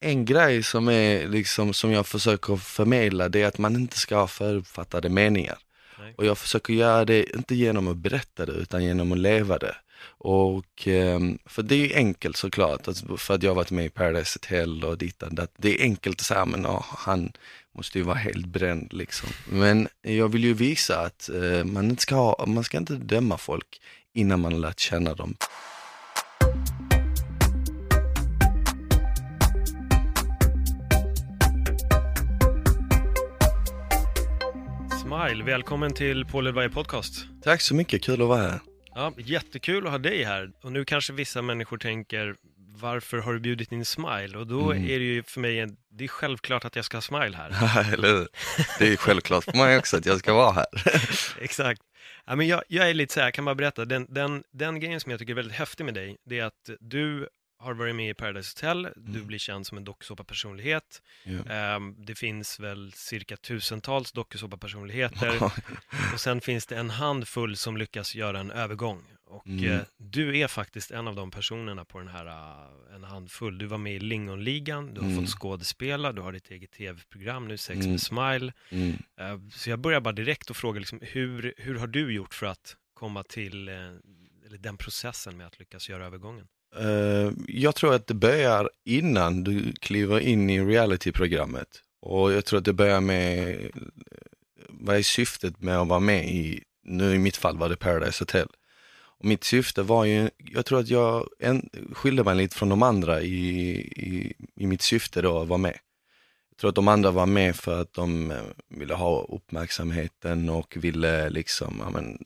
En grej som är liksom som jag försöker förmedla det är att man inte ska ha förutfattade meningar. Nej. Och jag försöker göra det, inte genom att berätta det, utan genom att leva det. Och, ehm, för det är enkelt såklart, alltså, för att jag har varit med i Paradise Hotel och dit och dat. Det är enkelt att säga, men ja, han måste ju vara helt bränd liksom. Men jag vill ju visa att eh, man, inte ska ha, man ska inte döma folk innan man har lärt känna dem. Smile, välkommen till Paul Elvaje Podcast. Tack så mycket, kul att vara här. Ja, jättekul att ha dig här. Och nu kanske vissa människor tänker, varför har du bjudit in Smile? Och då Mm. är det ju för mig, en, det är självklart att jag ska ha Smile här. Eller hur? Det är självklart för mig också att jag ska vara här. Exakt. Ja, men jag, jag är lite så här, jag kan bara berätta, den, den, den grejen som jag tycker är väldigt häftig med dig, det är att du har varit med i Paradise Hotel, du Mm. blir känd som en dokusåpapersonlighet. Ja. Ehm, det finns väl cirka tusentals dokusåpapersonligheter. Och sen finns det en handfull som lyckas göra en övergång. Och Mm. eh, du är faktiskt en av de personerna på den här, eh, en handfull. Du var med i Lingonligan, du har Mm. fått skådespela, du har ditt eget tv-program nu, Sex Mm. med Smile. Eh, så jag börjar bara direkt och fråga, liksom, hur, hur har du gjort för att komma till eh, eller den processen med att lyckas göra övergången? Eh, jag tror att det börjar innan du kliver in i realityprogrammet. Och jag tror att det börjar med, vad är syftet med att vara med i, nu i mitt fall var det Paradise Hotel. Och mitt syfte var ju, jag tror att jag en, skilde mig lite från de andra i, i, i mitt syfte då att vara med. Jag tror att de andra var med för att de eh, ville ha uppmärksamheten och ville liksom, ja men,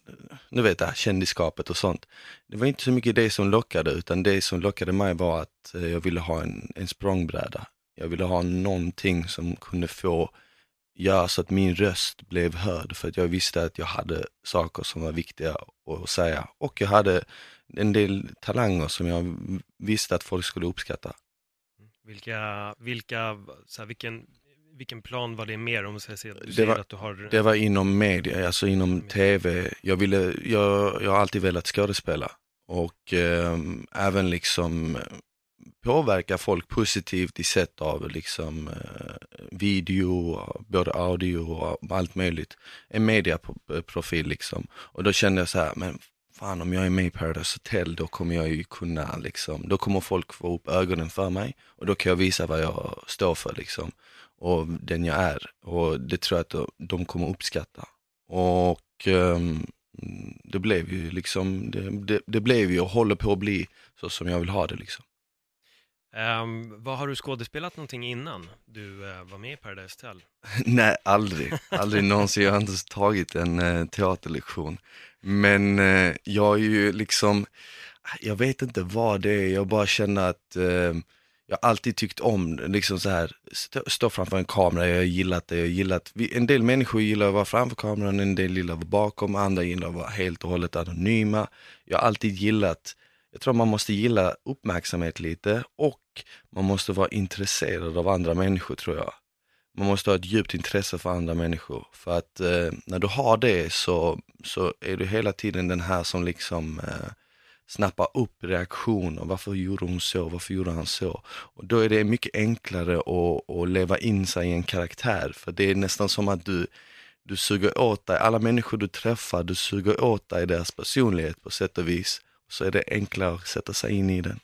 nu vet jag, kändisskapet och sånt. Det var inte så mycket det som lockade, utan det som lockade mig var att eh, jag ville ha en, en språngbräda. Jag ville ha någonting som kunde få göra så att min röst blev hörd, för att jag visste att jag hade saker som var viktiga att säga. Och jag hade en del talanger som jag visste att folk skulle uppskatta. Vilka, vilka, så här, vilken, vilken plan var det mer om så du Det var- att du har... Det var inom media, alltså inom tv. Jag, ville, jag, jag har alltid velat skådespela och eh, även liksom eh, påverka folk positivt i sätt av liksom eh, video, både audio och allt möjligt. En mediaprofil liksom. Och då kände jag så här, men fan om jag är med i Paradise Hotel då kommer jag ju kunna liksom, då kommer folk få upp ögonen för mig och då kan jag visa vad jag står för liksom och den jag är. Och det tror jag att de- kommer uppskatta. Och um, det blev ju liksom, det, det, det blev ju och håller på att bli så som jag vill ha det liksom. Um, vad har du skådespelat någonting innan du uh, var med i Paradise Hotel? Nej, aldrig. Aldrig någonsin. Jag har inte ens tagit en uh, teaterlektion. Men uh, jag är ju liksom, jag vet inte vad det är, jag bara känner att jag har alltid tyckt om liksom så här, stå, stå framför en kamera, jag har gillat det, jag har gillat, vi- en del människor gillar att vara framför kameran, en del gillar att vara bakom, andra gillar att vara helt och hållet anonyma. Jag har alltid gillat, jag tror man måste gilla uppmärksamhet lite och man måste vara intresserad av andra människor tror jag. Man måste ha ett djupt intresse för andra människor. För att eh, när du har det så, så är du hela tiden den här som liksom eh, snappar upp reaktioner. Varför gjorde hon så? Varför gjorde han så? Och då är det mycket enklare att, att leva in sig i en karaktär. För det är nästan som att du, du suger åt dig, alla människor du träffar, du suger åt dig deras personlighet på sätt och vis. Så är det enklare att sätta sig in i den.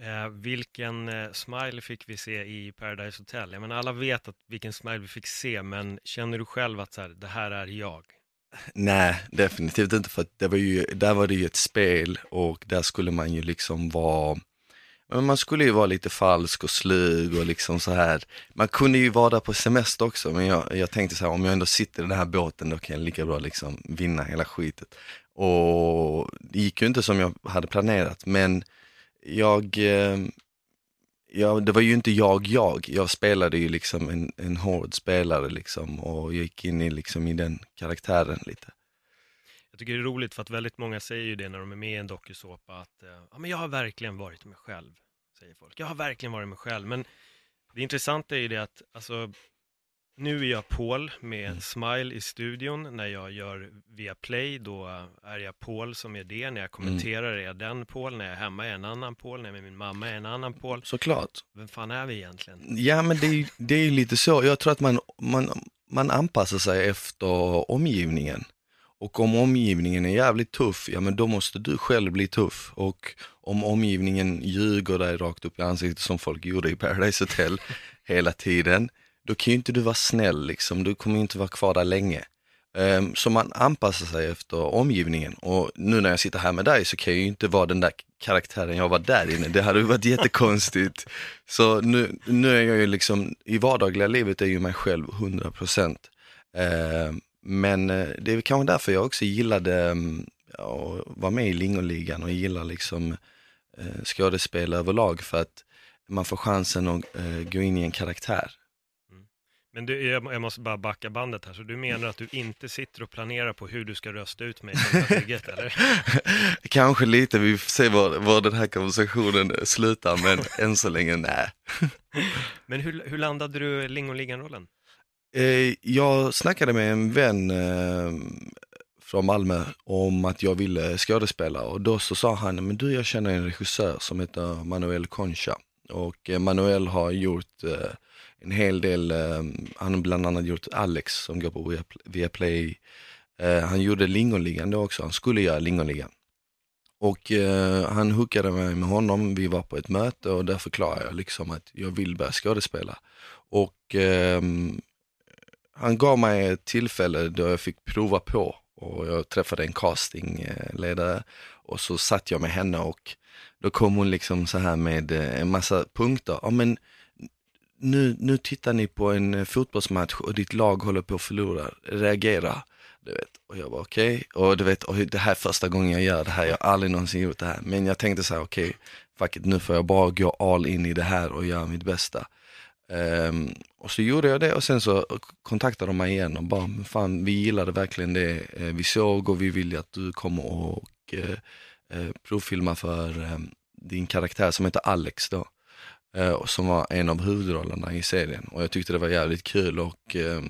Eh, vilken eh, smile fick vi se i Paradise Hotel? Jag menar, alla vet att vilken smile vi fick se, men känner du själv att så här, det här är jag? Nej, definitivt inte för att det var ju, där var det ju ett spel och där skulle man ju liksom vara, men man skulle ju vara lite falsk och slug och liksom så här. Man kunde ju vara där på semester också, men jag, jag tänkte så här, om jag ändå sitter i den här båten då kan jag lika bra liksom vinna hela skitet. Och det gick ju inte som jag hade planerat, men jag, eh, ja, det var ju inte jag jag, jag spelade ju liksom en, en hård spelare liksom och gick in i, liksom, i den karaktären lite. Jag tycker det är roligt för att väldigt många säger ju det när de är med i en dokusåpa att eh, ja, men jag har verkligen varit mig själv, säger folk. Jag har verkligen varit mig själv, men det intressanta är ju det att alltså, nu är jag Paul med en smile i studion. När jag gör via play, då är jag Paul som är det. När jag kommenterar är jag den Paul. När jag är hemma är jag en annan Paul. När jag är med min mamma är jag en annan Paul. Såklart. Vem fan är vi egentligen? Ja men det är, ju- det är lite så, jag tror att man, man, man anpassar sig efter omgivningen. Och om omgivningen är jävligt tuff, ja men då måste du själv bli tuff. Och om omgivningen ljuger dig rakt upp i ansiktet som folk gjorde i Paradise Hotel hela tiden, då kan ju inte du vara snäll liksom, du kommer ju inte vara kvar där länge. Um, Så man anpassar sig efter omgivningen och nu när jag sitter här med dig så kan jag ju inte vara den där karaktären jag var där inne, det hade ju varit jättekonstigt. Så nu, nu är jag ju liksom, i vardagliga livet är ju mig själv 100%. Ehm, Men eh, det är kanske därför jag också gillade um, att vara med i Lingoligan och gillar liksom uh, skådespel överlag för att man får chansen att uh, gå in i en karaktär. Men du, jag, måste bara backa bandet här, så du menar att du inte sitter och planerar på hur du ska rösta ut mig som partiet, eller? Kanske lite, vi får se var, var den här konversationen slutar, men än så länge nej. Men hur, hur landade du Lingoligan-rollen? Eh, jag snackade med en vän eh, från Malmö om att jag ville skådespela och då så sa han, men du jag känner en regissör som heter Manuel Concha och eh, Manuel har gjort eh, en hel del, um, han har bland annat gjort Alex som går på Viaplay, uh, han gjorde Lingonligan då också, han skulle göra Lingonligan. Och uh, han hookade mig med honom, vi var på ett möte och där förklarade jag liksom att jag vill börja skådespela. Och um, han gav mig ett tillfälle då jag fick prova på och jag träffade en castingledare och så satt jag med henne och då kom hon liksom så här med en massa punkter. Ja, men nu, nu tittar ni på en eh, fotbollsmatch och ditt lag håller på att förlora, reagera. Du vet. Och jag var okej, och du vet, och det här är första gången jag gör det här, jag har aldrig någonsin gjort det här. Men jag tänkte så här, okej, fuck it, nu får jag bara gå all in i det här och göra mitt bästa. Um, och så gjorde jag det och sen så kontaktade de mig igen och bara, "Men fan vi gillade verkligen det eh, vi såg och vi vill att du kommer och uh, uh, provfilma för um, din karaktär som heter Alex då. Eh, som var en av huvudrollerna i serien och jag tyckte det var jävligt kul och eh,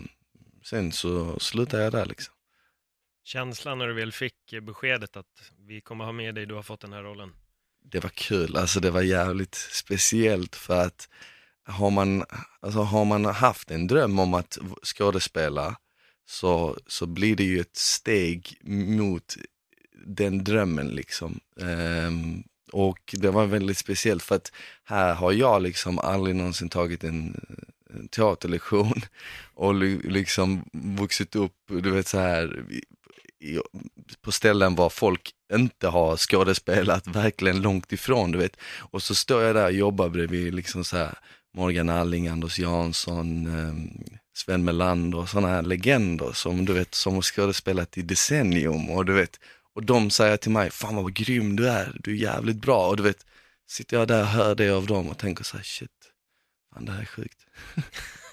sen så slutade jag där liksom. Känslan när du väl fick beskedet att vi kommer ha med dig, du har fått den här rollen. det var kul, alltså det var jävligt speciellt för att har man, alltså har man haft en dröm om att skådespela så, så blir det ju ett steg mot den drömmen liksom. Ehm, och det var väldigt speciellt för att här har jag liksom aldrig någonsin tagit en, teaterlektion och liksom vuxit upp, du vet så här i- på ställen var folk inte har skådespelat, verkligen långt ifrån, du vet. Och så står jag där och jobbar bredvid liksom så här Morgan Alling, Anders Jansson, ehm, Sven Melander och sådana här legender som du vet, som har skådespelat i decennium och du vet, och de säger till mig, fan vad grym du är, du är jävligt bra och du vet, sitter jag där och hör det av dem och tänker så här, shit, fan det här är sjukt.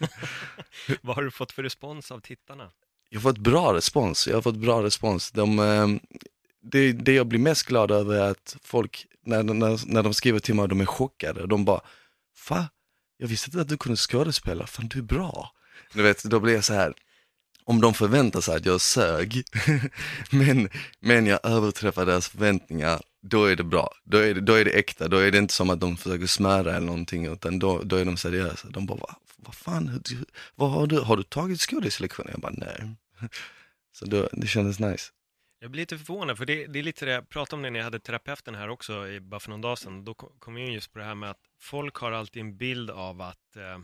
Vad har du fått för respons av tittarna? Jag har fått bra respons, jag har fått bra respons. De, eh, det, det jag blir mest glad över är att folk, när, när, när de skriver till mig, de är chockade. De bara, fa, jag visste inte att du kunde skådespela, fan du är bra. Du vet, då blir jag så här, om de förväntar sig att jag sög, men, men jag överträffar deras förväntningar, då är det bra. Då är det, då är det äkta, då är det inte som att de försöker smöra eller någonting, utan då, då är de seriösa. De bara, vad, vad fan, vad har, du, har du tagit skådislektioner? Jag bara, nej. Så då, det kändes nice. Jag blir lite förvånad, för det, det är lite det jag pratade om det när jag hade terapeuten här också, i, bara för någon dag sedan. Då kom kom jag in just på det här med att folk har alltid en bild av att eh,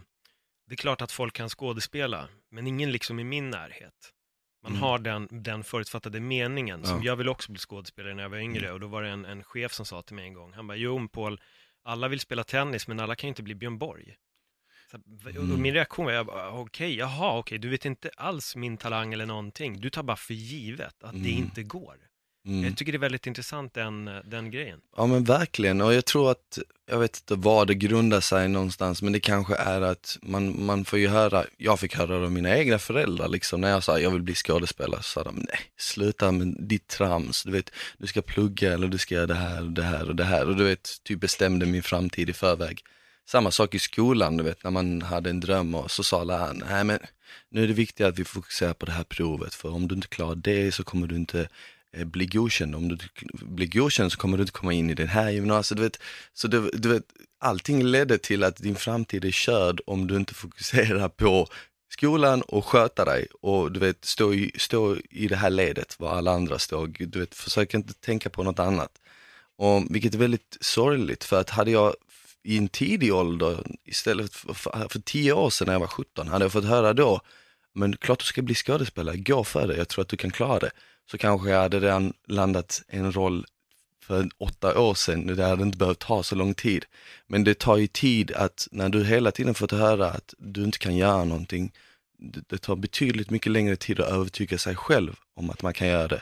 det är klart att folk kan skådespela, men ingen liksom i min närhet. Man Mm. har den, den förutfattade meningen, som Ja. jag vill också bli skådespelare när jag var yngre, och då var det en, en chef som sa till mig en gång, han bara, jo Paul, alla vill spela tennis, men alla kan ju inte bli Björn Borg. Så, Mm. min reaktion var, okej, jaha, okej, du vet inte alls min talang eller någonting, du tar bara för givet att det Mm. inte går. Mm. Jag tycker det är väldigt intressant den, den grejen. Ja men verkligen och jag tror att, jag vet inte vad det grundar sig någonstans men det kanske är att man, man får ju höra, jag fick höra av mina egna föräldrar liksom när jag sa jag vill bli skådespelare så sa de nej sluta med ditt trams, du vet du ska plugga eller du ska göra det här och det här och det här och du vet typ bestämde min framtid i förväg. Samma sak i skolan, du vet när man hade en dröm och så sa läraren, nej men nu är det viktigt att vi fokuserar på det här provet för om du inte klarar det så kommer du inte Eh, bli godkänd. Om du blir godkänd så kommer du inte komma in i den här gymnasiet. Alltså, du vet, så du, du vet, allting ledde till att din framtid är körd om du inte fokuserar på skolan och sköta dig och du vet stå i, stå i det här ledet var alla andra står. Du vet, försök inte tänka på något annat. Och, vilket är väldigt sorgligt för att hade jag i en tidig ålder, istället för, för, för tio år sedan när jag var 17, hade jag fått höra då, men klart du ska bli skådespelare, gå för det, jag tror att du kan klara det. Så kanske jag hade redan landat en roll för åtta år sedan, det hade inte behövt ta så lång tid. Men det tar ju tid att, när du hela tiden fått höra att du inte kan göra någonting, det, tar betydligt mycket längre tid att övertyga sig själv om att man kan göra det.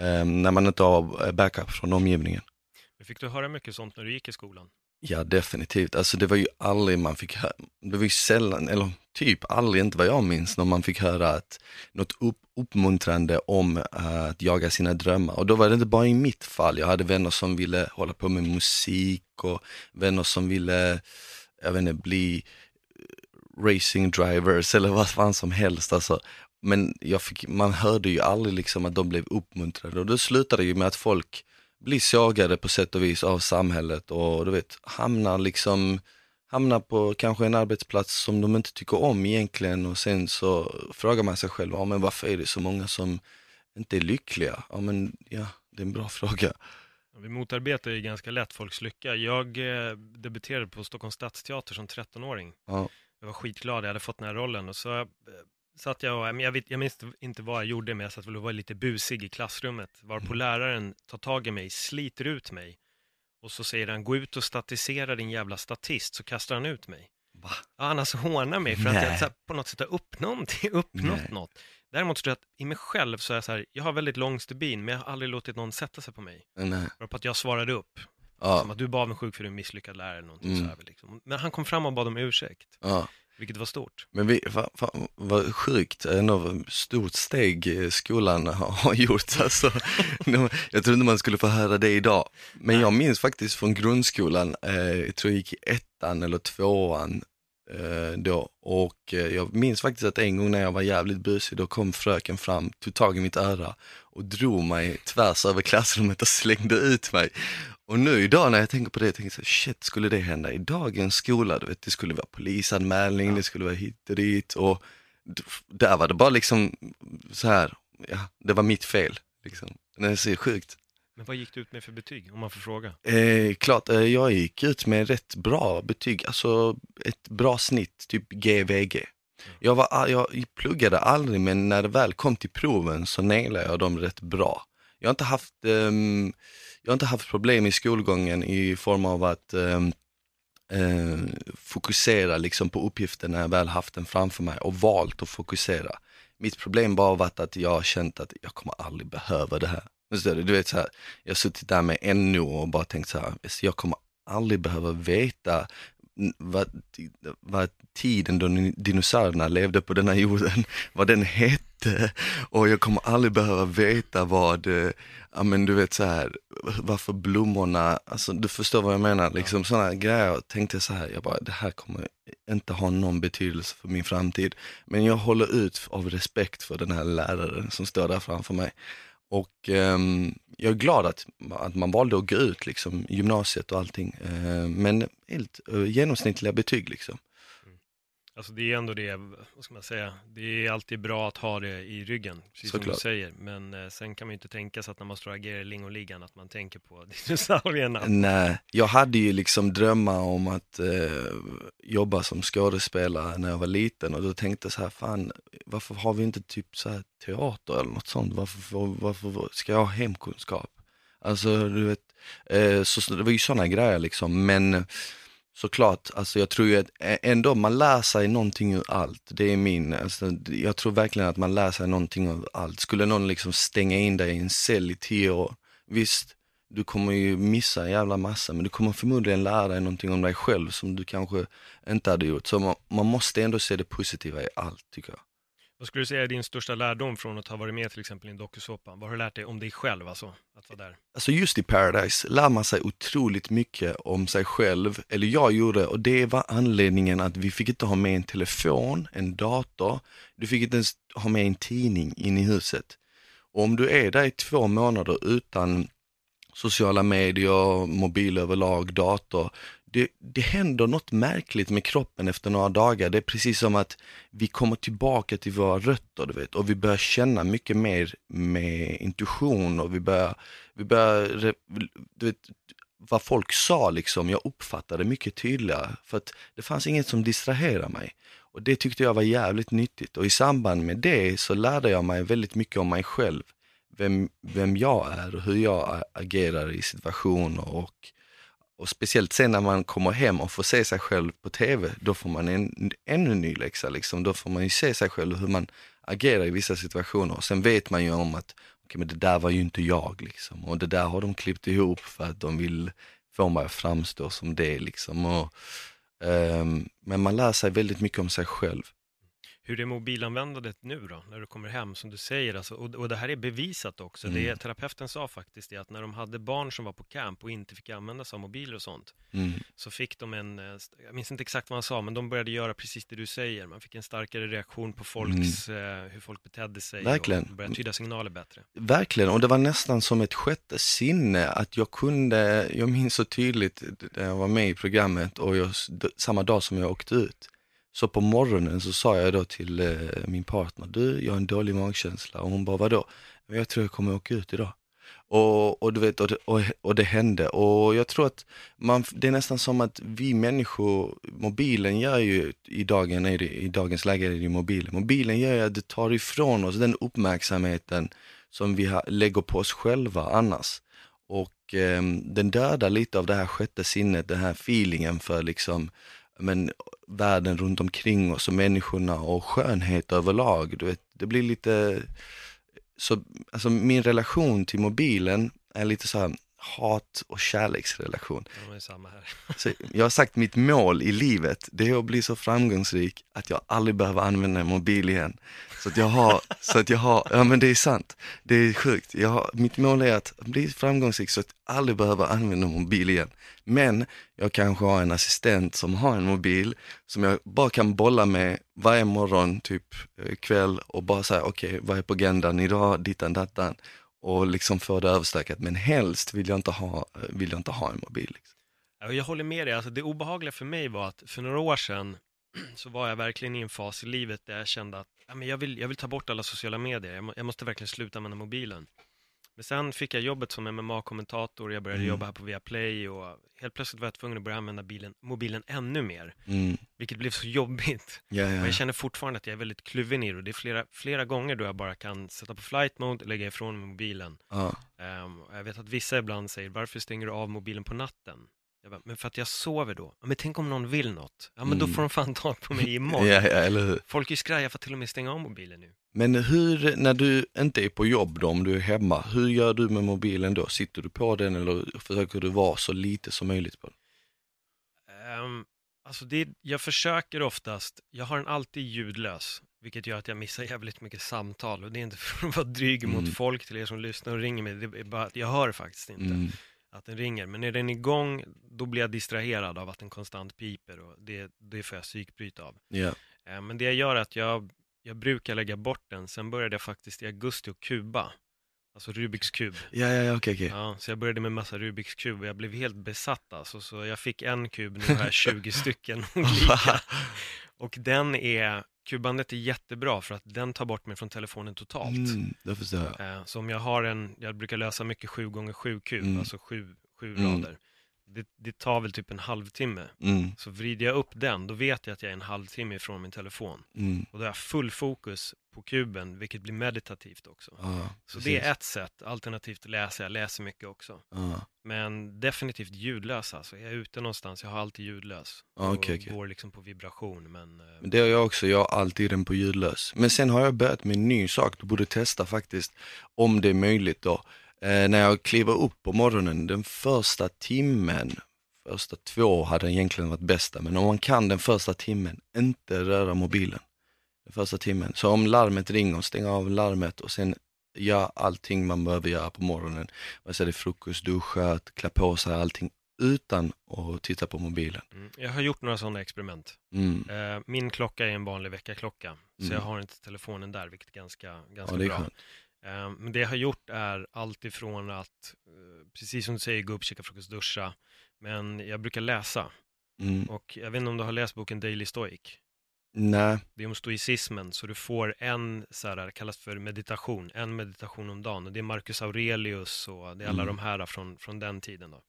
Um, när man inte har backup från omgivningen. Fick du höra mycket sånt när du gick i skolan? Ja, definitivt. Alltså det var ju aldrig man fick höra, det var ju sällan, eller typ aldrig, inte vad jag minns, när man fick höra att något upp, uppmuntrande om uh, att jaga sina drömmar. Och då var det inte bara i mitt fall, jag hade vänner som ville hålla på med musik och vänner som ville, jag vet inte, bli eh, racing drivers eller vad fan som helst. Alltså. Men jag fick, man hörde ju aldrig liksom att de blev uppmuntrade och då slutade det ju med att folk blir sågade på sätt och vis av samhället och du vet, hamnar liksom, hamnar på kanske en arbetsplats som de inte tycker om egentligen och sen så frågar man sig själv, ja men varför är det så många som inte är lyckliga? Ja men ja, det är en bra fråga. Vi motarbetar ju ganska lätt folks lycka. Jag eh, debuterade på Stockholms stadsteater som 13-åring. Ja. Jag var skitglad, jag hade fått den här rollen och så eh, satt jag och, jag, vet, jag minns inte vad jag gjorde, men jag satt väl och var lite busig i klassrummet, varpå Mm. läraren tar tag i mig, sliter ut mig och så säger han, gå ut och statisera din jävla statist, så kastar han ut mig. Va? Ja, han alltså hånar mig för att Nej. jag här, på något sätt har uppnått, uppnått Nej. något. Däremot tror jag att i mig själv så är jag så här, jag har väldigt lång stubin, men jag har aldrig låtit någon sätta sig på mig. Nej. Varpå att jag svarade upp, Ja, som att du var avundsjuk för en misslyckad lärare eller någonting Mm. så här, liksom. Men han kom fram och bad om ursäkt, ja vilket var stort. Men vi, va, va, vad sjukt, ändå stort steg eh, skolan har, har gjort. Alltså, jag trodde man skulle få höra det idag. Men jag minns faktiskt från grundskolan, eh, jag tror jag gick i ettan eller tvåan eh, då. Och eh, jag minns faktiskt att en gång när jag var jävligt busig, då kom fröken fram, tog tag i mitt öra och drog mig tvärs över klassrummet och slängde ut mig. Och nu idag när jag tänker på det, jag tänker så här, shit, skulle det hända i dagens skola? Du vet, det skulle vara polisanmälning, det skulle vara hit och dit och där var det bara liksom så här, ja, det var mitt fel. Liksom. Det är så sjukt. Men vad gick du ut med för betyg, om man får fråga? Eh, klart, eh, jag gick ut med rätt bra betyg, alltså ett bra snitt, typ GVG. Jag, var, a- jag pluggade aldrig, men när det väl kom till proven så nailade jag dem rätt bra. Jag har inte haft, ehm, jag har inte haft problem i skolgången i form av att ehm, eh, fokusera liksom på uppgiften när jag väl haft den framför mig och valt att fokusera. Mitt problem bara har varit att jag har känt att jag kommer aldrig behöva det här. Du vet så här, jag har suttit där med NO och bara tänkt så här, jag kommer aldrig behöva veta vad, vad tiden då dinosaurierna levde på den här jorden, vad den hette och jag kommer aldrig behöva veta vad, eh, ja men du vet så här, varför blommorna, alltså du förstår vad jag menar, liksom sådana grejer. Jag tänkte så här, jag bara, det här kommer inte ha någon betydelse för min framtid. Men jag håller ut av respekt för den här läraren som står där framför mig. Och ehm, jag är glad att, att man valde att gå ut liksom, gymnasiet och allting. Eh, men helt eh, genomsnittliga betyg liksom. Alltså det är ändå det, vad ska man säga, det är alltid bra att ha det i ryggen, precis som Såklart. du säger. Men eh, sen kan man ju inte tänka sig att när man står och agerar i Lingoligan att man tänker på dinosaurierna. Nej, jag hade ju liksom drömmar om att eh, jobba som skådespelare när jag var liten och då tänkte jag så här, fan varför har vi inte typ så här teater eller något sånt? Varför, får- varför ska jag ha hemkunskap? Alltså du vet, eh, så, så det var ju sådana grejer liksom, men såklart, alltså jag tror ju att ändå man lär sig någonting ur allt. Det är min, alltså, jag tror verkligen att man lär sig någonting ur allt. Skulle någon liksom stänga in dig i en cell i tio år, visst, du kommer ju missa en jävla massa, men du kommer förmodligen lära dig någonting om dig själv som du kanske inte hade gjort. Så man, man måste ändå se det positiva i allt, tycker jag. Vad skulle du säga är din största lärdom från att ha varit med till exempel i en dokusåpa? Vad har du lärt dig om dig själv, alltså, att vara där? Alltså just i Paradise lär man sig otroligt mycket om sig själv, eller jag gjorde, och det var anledningen att vi fick inte ha med en telefon, en dator, du fick inte ens ha med en tidning in i huset. Och om du är där i två månader utan sociala medier, mobil överlag, dator, det, det händer något märkligt med kroppen efter några dagar. Det är precis som att vi kommer tillbaka till våra rötter, du vet, och vi börjar känna mycket mer med intuition och vi börjar, vi börjar, du vet, vad folk sa liksom, jag uppfattade mycket tydligare för att det fanns inget som distraherade mig. Och det tyckte jag var jävligt nyttigt och i samband med det så lärde jag mig väldigt mycket om mig själv. Vem, vem jag är och hur jag agerar i situationer och, och speciellt sen när man kommer hem och får se sig själv på tv, då får man en ännu ny läxa liksom. Då får man ju se sig själv och hur man agerar i vissa situationer. Och sen vet man ju om att okay, men det där var ju inte jag liksom. Och det där har de klippt ihop för att de vill få mig att framstå som det liksom. Och, um, men man lär sig väldigt mycket om sig själv. Hur är mobilanvändandet nu då, när du kommer hem, som du säger? Alltså, och, och det här är bevisat också. Mm. Det, terapeuten sa faktiskt det, att när de hade barn som var på camp och inte fick använda sig av mobiler och sånt, Mm. så fick de en, eh, jag minns inte exakt vad han sa, men de började göra precis det du säger. Man fick en starkare reaktion på folks, eh, hur folk betedde sig Mm. Verkligen. och började tyda signaler bättre. Verkligen, och det var nästan som ett sjätte sinne att jag kunde, jag minns så tydligt när jag var med i programmet och jag, samma dag som jag åkte ut. Så på morgonen så sa jag då till eh, min partner, du jag har en dålig magkänsla och hon bara vadå? "Men Jag tror jag kommer åka ut idag. Och, och du vet, och det, och, och det hände och jag tror att man, det är nästan som att vi människor, mobilen gör ju, i, dagen är det, i dagens läge är det ju mobilen, mobilen gör ju att det tar ifrån oss den uppmärksamheten som vi ha, lägger på oss själva annars. Och eh, den dödar lite av det här sjätte sinnet, den här feelingen för liksom, men världen runt omkring oss och människorna och skönhet överlag. Du vet, det blir lite, så, alltså min relation till mobilen är lite så här hat och kärleksrelation. Så jag har sagt mitt mål i livet, det är att bli så framgångsrik att jag aldrig behöver använda en mobil igen. Så att jag har, så att jag har, ja men det är sant, det är sjukt. Jag har, mitt mål är att bli framgångsrik så att jag aldrig behöver använda en mobil igen. Men jag kanske har en assistent som har en mobil som jag bara kan bolla med varje morgon, typ eh, kväll och bara säga okej, vad är på agendan idag, dittan dattan och liksom få det överstökat. Men helst vill jag inte ha, vill jag inte ha en mobil. Liksom. Jag håller med dig, alltså det obehagliga för mig var att för några år sedan så var jag verkligen i en fas i livet där jag kände att ja, men jag, vill, jag vill ta bort alla sociala medier, jag, må, jag måste verkligen sluta använda mobilen. Men sen fick jag jobbet som MMA-kommentator, jag började Mm. jobba här på Viaplay och helt plötsligt var jag tvungen att börja använda bilen, mobilen ännu mer, Mm. vilket blev så jobbigt. Ja, Och ja. jag känner fortfarande att jag är väldigt kluven i det och det är flera, flera gånger då jag bara kan sätta på flight mode, lägga ifrån mig mobilen. ja. Och jag vet att vissa ibland säger, varför stänger du av mobilen på natten? Jag bara, men för att jag sover då. Men tänk om någon vill något? Ja, men då Mm. får de fan tag på mig imorgon. ja, ja, eller hur. Folk är ju skraja för att till och med stänga av mobilen nu. Men hur, när du inte är på jobb då, om du är hemma, hur gör du med mobilen då? Sitter du på den eller försöker du vara så lite som möjligt på den? Um, alltså det, jag försöker oftast, jag har den alltid ljudlös, vilket gör att jag missar jävligt mycket samtal och det är inte för att vara dryg mot Mm. folk till er som lyssnar och ringer mig, det är bara att jag hör faktiskt inte Mm. Att den ringer. Men är den igång, då blir jag distraherad av att den konstant piper och det, det får jag psykbryt av. Eh, Men det jag gör är att jag, jag brukar lägga bort den. Sen började jag faktiskt i augusti att kuba. Alltså Rubiks kub. Ja, ja, ja, okej, okej. Ja, så jag började med massa Rubiks kub och jag blev helt besatt alltså. Så jag fick en kub, nu har jag 20 stycken olika. Och den är, kubandet är jättebra för att den tar bort mig från telefonen totalt. Mm, det förstår jag. Eh, Så om jag har en, jag brukar lösa mycket 7 gånger 7 kub, Mm. alltså 7, sju Mm. rader. Det, det tar väl typ en halvtimme. Mm, Så vrider jag upp den, då vet jag att jag är en halvtimme ifrån min telefon. mm, Och då har jag full fokus på kuben, vilket blir meditativt också. ja, Så precis. det är ett sätt, alternativt läsa, jag läser mycket också. Ja, Men definitivt ljudlös alltså. Är jag ute någonstans, jag har alltid ljudlös. Och okej, okej. går liksom på vibration, men... eh, Men det har jag också, jag har alltid den på ljudlös. Men sen har jag börjat med en ny sak, du borde testa faktiskt, om det är möjligt då. Eh, när jag kliver upp på morgonen, den första timmen, första två hade egentligen varit bästa, men om man kan den första timmen, inte röra mobilen. Den första timmen. Så om larmet ringer, stäng av larmet och sen gör allting man behöver göra på morgonen. Vad säger det, frukost, duscha, klä på sig, allting utan att titta på mobilen. mm. Jag har gjort några sådana experiment. Mm. Eh, Min klocka är en vanlig väckarklocka, så Mm. jag har inte telefonen där, vilket är ganska, ganska Ja, bra. skönt. Eh, Men det jag har gjort är allt ifrån att, eh, precis som du säger, gå upp, käka frukost, duscha. Men jag brukar läsa. Mm. Och jag vet inte om du har läst boken Daily Stoic? Nej, Det är om stoicismen, så du får en, så här, det kallas för meditation, en meditation om dagen. Och det är Marcus Aurelius och det är alla Mm. de här från, från den tiden. Då.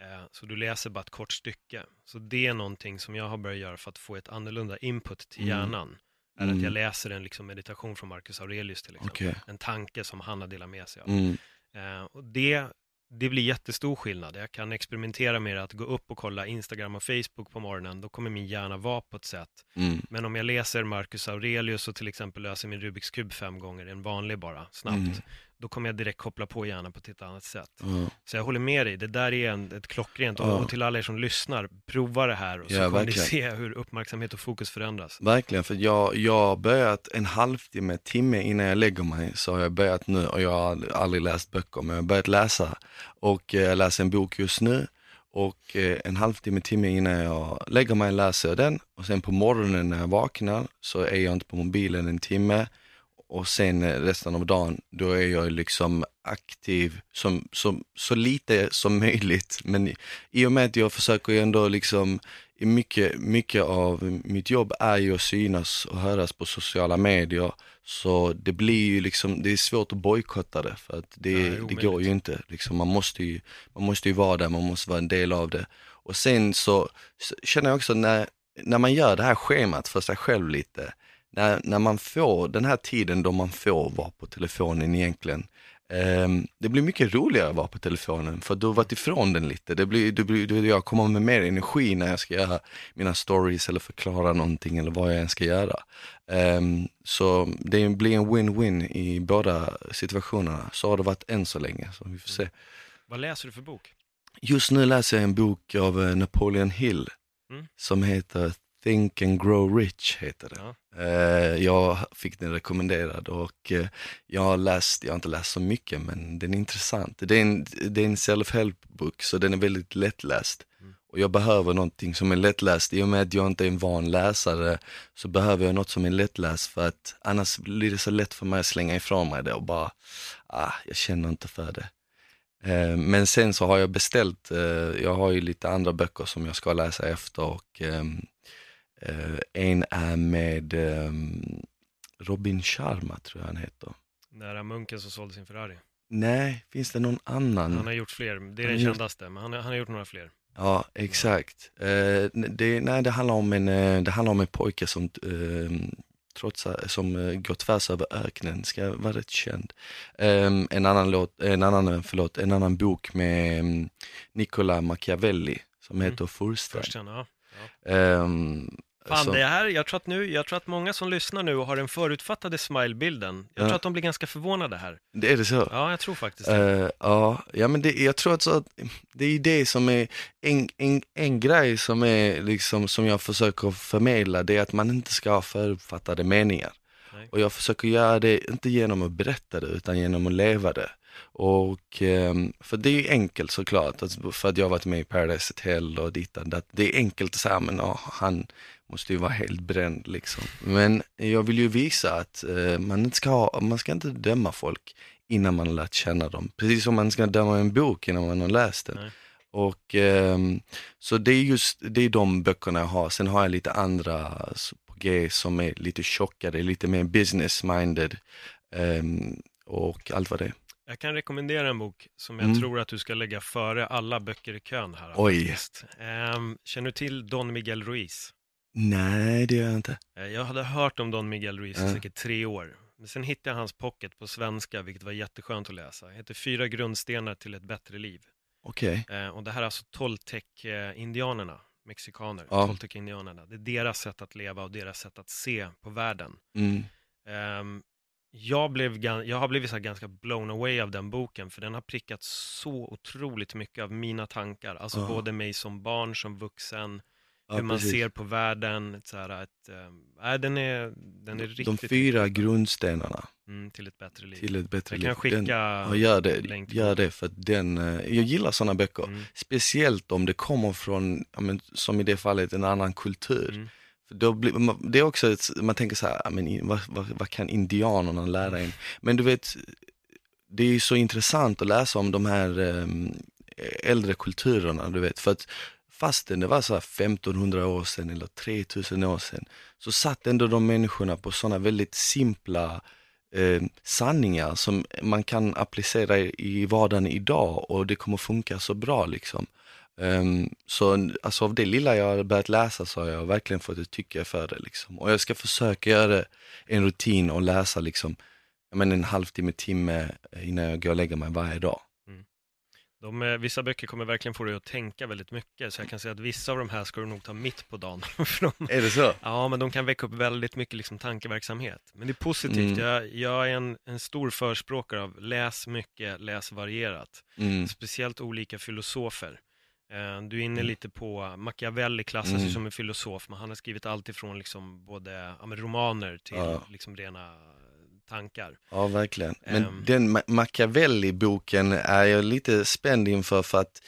Eh, Så du läser bara ett kort stycke. Så det är någonting som jag har börjat göra för att få ett annorlunda input till Mm. hjärnan. Är Mm. att jag läser en liksom meditation från Marcus Aurelius till exempel. okej. En tanke som han har delat med sig av. Mm. Eh, och det, det blir jättestor skillnad. Jag kan experimentera med att gå upp och kolla Instagram och Facebook på morgonen. Då kommer min hjärna vara på ett sätt. Mm. Men om jag läser Marcus Aurelius och till exempel löser min Rubiks kub fem gånger, en vanlig bara, snabbt, Mm. Då kommer jag direkt koppla på hjärnan på ett helt annat sätt. Ja. Så jag håller med dig, det där är en, ett klockrent, Ja. och till alla er som lyssnar, prova det här och så Ja, kommer ni verkligen. se hur uppmärksamhet och fokus förändras. Verkligen, för jag, jag har börjat en halvtimme, timme innan jag lägger mig, så har jag börjat nu och jag har aldrig läst böcker, men jag har börjat läsa. Och eh, jag läser en bok just nu och eh, en halvtimme, timme innan jag lägger mig läser jag den och sen på morgonen när jag vaknar så är jag inte på mobilen en timme och sen eh, resten av dagen då är jag liksom aktiv som, som, så lite som möjligt. Men i- och med att jag försöker ändå liksom, mycket, mycket av mitt jobb är ju att synas och höras på sociala medier. Så det blir ju liksom, det är svårt att bojkotta det för att det, Nej, det går ju inte. Liksom, man, måste ju, man måste ju vara där, man måste vara en del av det. Och sen så, så känner jag också när, när man gör det här schemat för sig själv lite, när, när man får den här tiden då man får vara på telefonen egentligen, ehm, det blir mycket roligare att vara på telefonen för du har varit ifrån den lite. Det blir, blir, det- jag kommer med mer energi när jag ska göra mina stories eller förklara någonting eller vad jag än ska göra. Ehm, så det blir en win-win i båda situationerna. Så har det varit än så länge, så vi får se. Vad läser du för bok? Just nu läser jag en bok av eh, Napoleon Hill Mm. som heter Think and Grow Rich. heter det. Ja. Eh, jag fick den rekommenderad och eh, jag har läst, jag har inte läst så mycket men den är intressant. Det är en, det är en self-help bok så den är väldigt lättläst. Mm. Och jag behöver någonting som är lättläst. I och med att jag inte är en van läsare så behöver jag något som är lättläst för att annars blir det så lätt för mig att slänga ifrån mig det och bara, ah, jag känner inte för det. Eh, Men sen så har jag beställt, jag har ju lite andra böcker som jag ska läsa efter och ehm, eh, en är med ehm, Robin Sharma tror jag han heter. Nära munken som sålde sin Ferrari. Nej, finns det någon annan? Han har gjort fler, det är den gjort- kändaste, men han, har- han har gjort några fler. Ja, exakt. Eh, det, nej, det handlar om en, eh, det handlar om en pojke som, eh, trots, som eh, går tvärs över öknen, ska vara rätt känd. Eh, en annan låt, en annan, eh, förlåt, en annan bok med um, Nicola Machiavelli som Mm. heter Fursten. Först sen, ja. Fan, så- det här, jag tror, att nu, jag tror att många som lyssnar nu har den förutfattade smile-bilden, jag Ja. tror att de blir ganska förvånade här. det är det så? Ja, jag tror faktiskt det. Eh, ja, ja, men det, jag tror att, så att det är det som är en, en, en grej som är liksom som jag försöker förmedla, det är att man inte ska ha förutfattade meningar. Nej. Och jag försöker göra det, inte genom att berätta det, utan genom att leva det. Och, ehm, för det är ju enkelt såklart, alltså, för att jag har varit med i Paradise Hotel och dit och dat. Det är enkelt att säga, men ja, han måste ju vara helt bränd liksom. Men jag vill ju visa att eh, man, inte ska ha, man ska inte döma folk innan man har lärt känna dem. Precis som man ska döma en bok innan man har läst den. Nej. Och ehm, så det är just, det är de böckerna jag har. Sen har jag lite andra på G som är lite tjockare, lite mer business minded. ehm, och allt vad det är. Jag kan rekommendera en bok som jag Mm. tror att du ska lägga före alla böcker i kön här. Oj. Ehm, känner du till Don Miguel Ruiz? Nej, det gör jag inte. Eh, Jag hade hört om Don Miguel Ruiz i Ja. säkert tre år. Men sen hittade jag hans pocket på svenska, vilket var jätteskönt att läsa. Det heter Fyra grundstenar till ett bättre liv. Okej. Eh, och det här är alltså Toltec-indianerna, mexikaner, Ja. Toltec-indianerna. Det är deras sätt att leva och deras sätt att se på världen. Mm. Ehm, jag, blev, jag har blivit så ganska blown away av den boken, för den har prickat så otroligt mycket av mina tankar. Alltså Ja. både mig som barn, som vuxen, Ja, hur man precis. ser på världen. Så här, ett, ehm, nej, den är, den är riktigt... De fyra grundstenarna Mm, till ett bättre liv. till ett bättre jag liv. kan skicka Den, ja, gör det. länk Gör det för att den, eh, jag gillar sådana böcker. Mm, Speciellt om det kommer från, ja, men, som i det fallet, en annan kultur. mm, då blir, det är också, ett, man tänker så här, ah, men, vad, vad, vad kan indianerna lära en? Men du vet, det är ju så intressant att läsa om de här ehm, äldre kulturerna, du vet. För att fastän det var så här 1500 år sedan eller 3000 år sedan, så satt ändå de människorna på sådana väldigt simpla eh, sanningar som man kan applicera i, i vardagen idag och det kommer funka så bra liksom. Ehm, så alltså av det lilla jag har börjat läsa så har jag verkligen fått ett tycke för det liksom. Och jag ska försöka göra en rutin och läsa liksom, menar en halvtimme, timme innan jag går och lägger mig varje dag. De, eh, vissa böcker kommer verkligen få dig att tänka väldigt mycket, så jag kan säga att vissa av de här ska du nog ta mitt på dagen. För de, Är det så? ja, men de kan väcka upp väldigt mycket liksom, tankeverksamhet. Men det är positivt. Mm. Jag, jag är en, en stor förespråkare av läs mycket, läs varierat. Mm. Speciellt olika filosofer. Eh, Du är inne Mm. lite på Machiavelli klassas Mm. som en filosof, men han har skrivit allt ifrån liksom både ja, romaner till Ja. liksom rena tankar. Ja, verkligen. Men Ehm. den Ma- Machiavelli-boken är jag lite spänd inför för att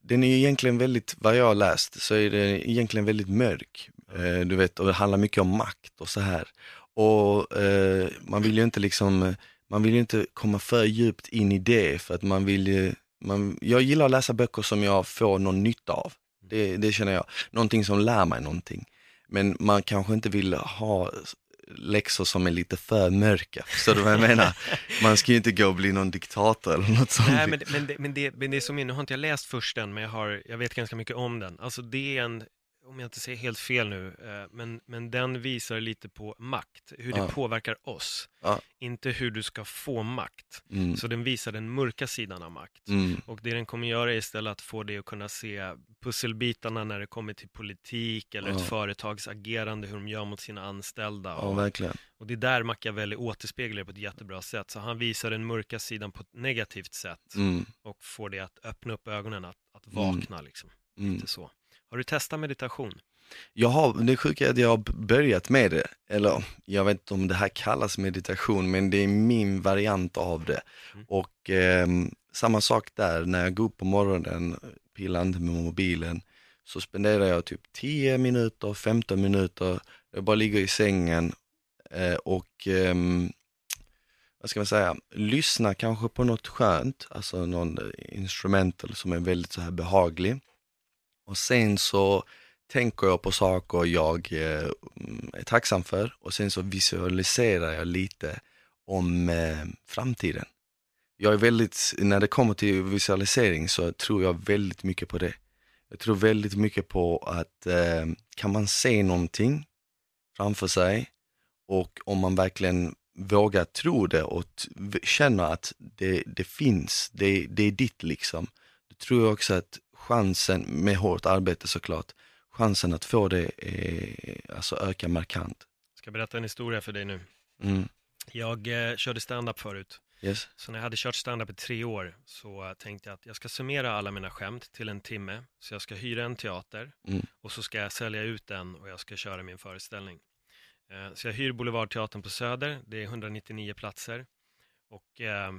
den är ju egentligen väldigt, vad jag har läst, så är det egentligen väldigt mörk. Eh, du vet, och det handlar mycket om makt och så här. Och eh, man vill ju inte liksom, man vill ju inte komma för djupt in i det för att man vill ju, man, jag gillar att läsa böcker som jag får någon nytta av. Det, det känner jag. Någonting som lär mig någonting. Men man kanske inte vill ha läxor som är lite för mörka. Förstår du vad jag menar? Man ska ju inte gå och bli någon diktator eller något sånt. Nej, men, men, det, men, det, men det är som är, nu har inte jag läst först den, men jag, har, jag vet ganska mycket om den. Alltså det är en, om jag inte säger helt fel nu, eh, men, men den visar lite på makt, hur det Ja. påverkar oss. Ja. Inte hur du ska få makt. Mm. Så den visar den mörka sidan av makt. Mm. Och det den kommer göra är istället att få dig att kunna se pusselbitarna när det kommer till politik eller ett Ja. företags agerande, hur de gör mot sina anställda. Och, verkligen. och det är där Machiavelli återspeglar det på ett jättebra sätt. Så han visar den mörka sidan på ett negativt sätt Mm. och får det att öppna upp ögonen, att, att vakna liksom. Mm. Lite så. Har du testat meditation? Jag har, det sjuka är att jag har börjat med det, eller jag vet inte om det här kallas meditation, men det är min variant av det. Mm. Och ehm, samma sak där, när jag går upp på morgonen, pillar inte med mobilen, så spenderar jag typ 10 minuter, 15 minuter, jag bara ligger i sängen eh, och ehm, vad ska man säga, lyssna kanske på något skönt, alltså någon instrumental som är väldigt så här behaglig. Och sen så tänker jag på saker jag eh, är tacksam för och sen så visualiserar jag lite om eh, framtiden. Jag är väldigt, när det kommer till visualisering så tror jag väldigt mycket på det. Jag tror väldigt mycket på att eh, kan man se någonting framför sig och om man verkligen vågar tro det och känner känna att det, det finns, det, det är ditt liksom. Då tror jag också att chansen, med hårt arbete såklart, chansen att få det är, alltså ökar markant. Ska jag berätta en historia för dig nu. Mm. Jag eh, körde stand-up förut. Yes. Så när jag hade kört stand-up i tre år så eh, tänkte jag att jag ska summera alla mina skämt till en timme. Så jag ska hyra en teater Mm. och så ska jag sälja ut den och jag ska köra min föreställning. Eh, Så jag hyr Boulevardteatern på Söder, det är 199 platser. Och eh,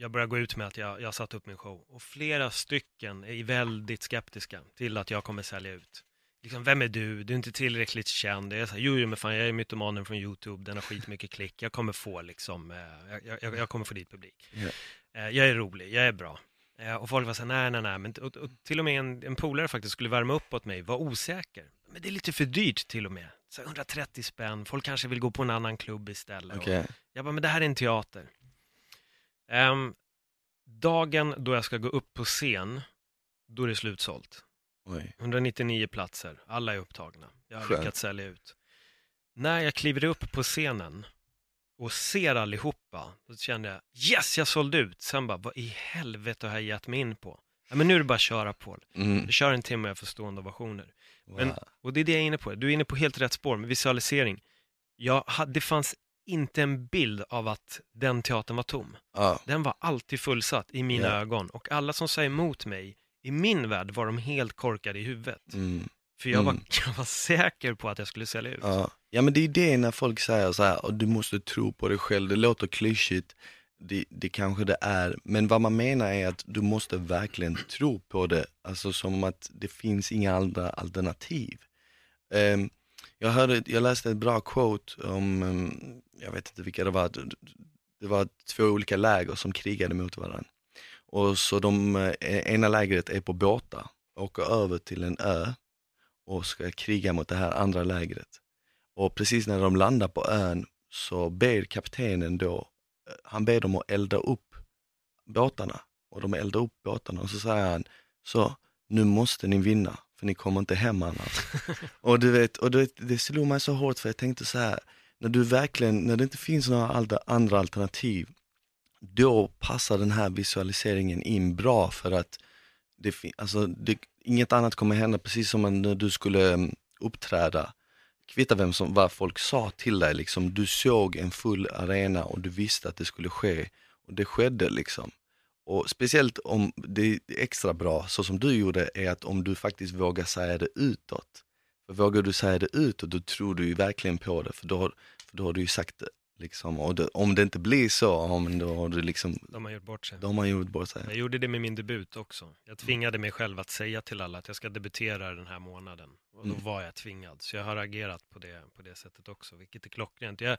jag börjar gå ut med att jag, jag har satt upp min show. Och flera stycken är väldigt skeptiska till att jag kommer sälja ut. Liksom, vem är du? Du är inte tillräckligt känd. Jag är så här, jo, jo, men fan, jag är mytomanen från YouTube, den har skitmycket klick. Jag kommer få liksom, eh, jag, jag, jag kommer få dit publik. Eh, jag är rolig, jag är bra. Eh, och folk var så här, nej, nej, nej. Men, och, och till och med en, en polare faktiskt skulle värma upp åt mig, var osäker. Men det är lite för dyrt till och med. Så 130 spänn, folk kanske vill gå på en annan klubb istället. Och Okej. jag bara, men det här är en teater. Ehm, dagen då jag ska gå upp på scen, då är det slutsålt. Oj. 199 platser, alla är upptagna. Jag har Skönt. lyckats sälja ut. När jag kliver upp på scenen och ser allihopa, då kände jag yes, jag sålde ut. Sen bara, vad i helvete har jag gett mig in på? Ja, men nu är det bara att köra på. Mm. Jag kör en timme och jag får stående ovationer. Men, Wow. och det är det jag är inne på. Du är inne på helt rätt spår med visualisering. Jag det fanns inte en bild av att den teatern var tom. Ja, Den var alltid fullsatt i mina Ja. ögon och alla som sa emot mig, i min värld var de helt korkade i huvudet. mm. För jag, var, Mm. jag var säker på att jag skulle sälja ut. ja. ja, men det är det när folk säger så här, och du måste tro på dig själv, det låter klyschigt, det, det kanske det är, men vad man menar är att du måste verkligen tro på det, alltså som att det finns inga andra alternativ. Ehm, jag, hörde, jag läste ett bra quote om, um, jag vet inte vilka det var, det- var två olika läger som krigade mot varandra. Och så de, eh, e, ena lägret är på båtar, åker över till en ö och ska kriga mot det här andra lägret. Och precis när de landar på ön så ber kaptenen då, eh, han ber dem att elda upp båtarna. Och de eldar upp båtarna och så säger han, så nu måste ni vinna, för ni kommer inte hem annars. och du vet, och du vet, det slog mig så hårt för jag tänkte så här, när du verkligen, när det inte finns några andra alternativ, då passar den här visualiseringen in bra för att det, alltså, det, inget annat kommer hända, precis som när du skulle mm, uppträda. Kvitta vem som, vad folk sa till dig, liksom. du såg en full arena och du visste att det skulle ske. Och det skedde liksom. Och speciellt om det är extra bra, så som du gjorde, är att om du faktiskt vågar säga det utåt. För vågar du säga det utåt, då tror du ju verkligen på det, för då, har- för då har du ju sagt det. Liksom. Och det, om det inte blir så, ja, men då har du liksom, De har gjort bort sig. då har gjort bort sig. Jag gjorde det med min debut också. Jag tvingade mig själv att säga till alla att jag ska debutera den här månaden. Och då Mm. var jag tvingad. Så jag har agerat på det, på det sättet också, vilket är klockrent. Jag,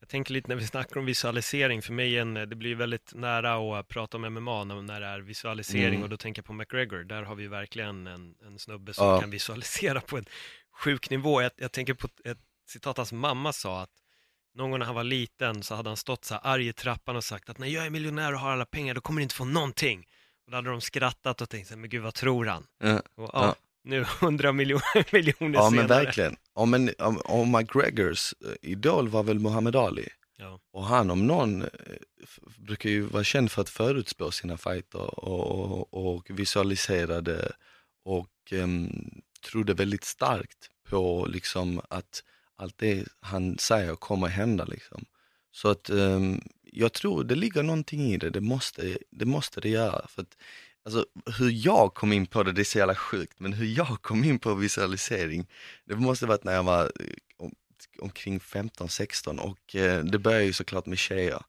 jag tänker lite när vi snackar om visualisering, för mig en, det blir väldigt nära att prata om MMA när, det är visualisering Mm. och då tänker jag på McGregor. Där har vi verkligen en, en snubbe som Ja. kan visualisera på en sjuk nivå. Jag, jag tänker på ett, citat hans mamma sa att någon gång när han var liten så hade han stått så här arg i trappan och sagt att när jag är miljonär och har alla pengar då kommer du inte få någonting. Och då hade de skrattat och tänkt så här, men gud vad tror han? Ja. Och, Ja. Nu hundra miljoner, miljoner Ja senare. men verkligen. Ja, men, om, om McGregors eh, idol var väl Muhammad Ali. Ja. Och han om någon eh, brukar ju vara känd för att förutspå sina fighter och, och, och visualiserade och um, trodde väldigt starkt på liksom att allt det han säger kommer hända liksom. Så att ehm, jag tror det ligger någonting i det, det måste det, måste det göra. För att, alltså, hur jag kom in på det, det är så jävla sjukt, men hur jag kom in på visualisering, det måste varit när jag var eh, om, omkring 15-16 och eh, det började ju såklart med tjejer.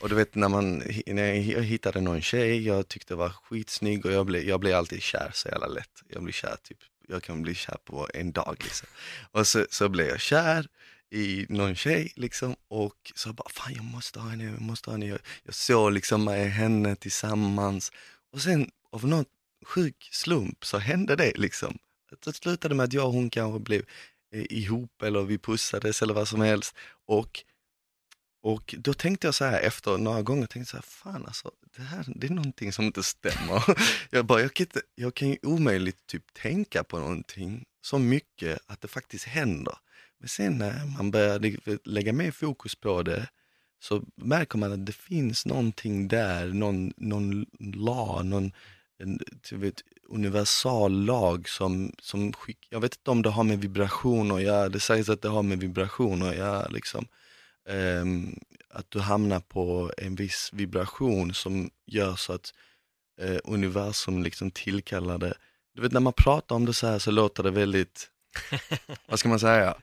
Och du vet när man, när jag hittade någon tjej, jag tyckte var skitsnygg och jag blev, jag blev alltid kär så jävla lätt. Jag blir kär typ, jag kan bli kär på en dag liksom. Och så, så blev jag kär i någon tjej liksom och så bara, fan jag måste ha henne, jag måste ha henne. Jag, jag såg liksom med henne tillsammans och sen av någon sjuk slump så hände det liksom. Det slutade med att jag och hon kanske blev eh, ihop eller vi pussades eller vad som helst. Och, och då tänkte jag så här efter några gånger, tänkte så här, fan alltså, det här det är någonting som inte stämmer. jag bara, jag kan, inte, jag kan ju omöjligt typ tänka på någonting så mycket att det faktiskt händer. Men sen när man började lägga mer fokus på det så märker man att det finns någonting där, någon, någon lag, någon en, vet, universal lag som, som skick, jag vet inte om det har med vibrationer att göra, det sägs att det har med vibrationer att göra liksom. Ehm, att du hamnar på en viss vibration som gör så att eh, universum liksom tillkallar det. Du vet när man pratar om det så här så låter det väldigt, vad ska man säga,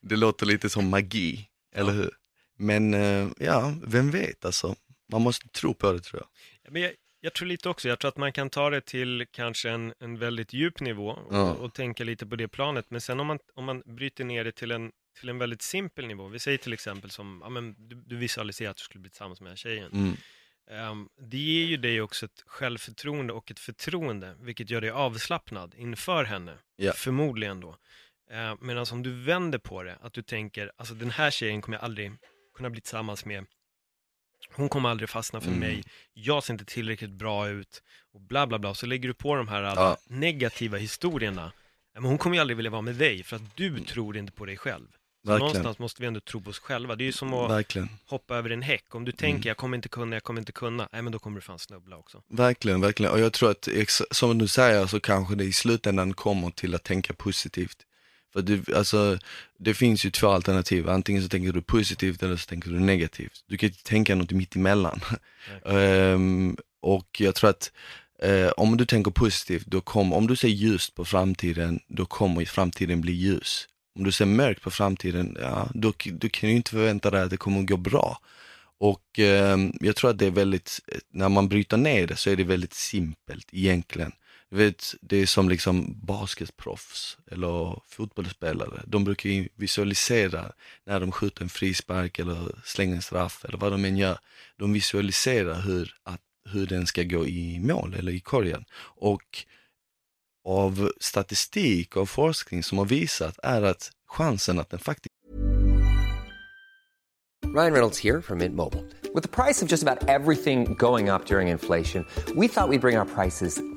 det låter lite som magi, eller hur? Men eh, ja, vem vet alltså, man måste tro på det tror jag. Ja, Men jag, jag tror lite också, jag tror att man kan ta det till kanske en, en väldigt djup nivå och, Ja. och tänka lite på det planet. Men sen om man, om man bryter ner det till en, till en väldigt simpel nivå. Vi säger till exempel som, ja, men du, du visualiserar att du skulle bli tillsammans med den här tjejen. Mm. Ehm, det ger ju dig också ett självförtroende och ett förtroende, vilket gör dig avslappnad inför henne. Ja. Förmodligen då. Uh, Medan om du vänder på det, att du tänker, alltså den här tjejen kommer jag aldrig kunna bli tillsammans med hon kommer aldrig fastna för Mm. mig, jag ser inte tillräckligt bra ut och bla bla bla. Så lägger du på de här alla Ja. negativa historierna. Men hon kommer ju aldrig vilja vara med dig för att du tror inte på dig själv. Någonstans måste vi ändå tro på oss själva. Det är ju som att Verkligen. hoppa över en häck. Om du tänker Mm. jag kommer inte kunna, jag kommer inte kunna, nej men då kommer du fan snubbla också. Verkligen, verkligen. Och jag tror att, som du säger, så kanske det i slutändan kommer till att tänka positivt. För du, alltså, det finns ju två alternativ, antingen så tänker du positivt eller så tänker du negativt. Du kan inte tänka något mitt emellan. Ehm, och jag tror att eh, om du tänker positivt, då kommer, om du ser ljust på framtiden, då kommer ju framtiden bli ljus. Om du ser mörkt på framtiden, ja, då, du kan ju inte förvänta dig att det kommer att gå bra. Och eh, jag tror att det är väldigt, när man bryter ner det så är det väldigt simpelt egentligen. Du vet, det är som liksom basketproffs eller fotbollsspelare. De brukar ju visualisera när de skjuter en frispark eller slänger en straff eller vad de än gör. De visualiserar hur, att, hur den ska gå i mål eller i korgen. Och av statistik och forskning som har visat är att chansen att den faktiskt Ryan Reynolds här från Mint Mobile. Med priset på nästan allt som går upp under inflationen, trodde vi att vi skulle bring priser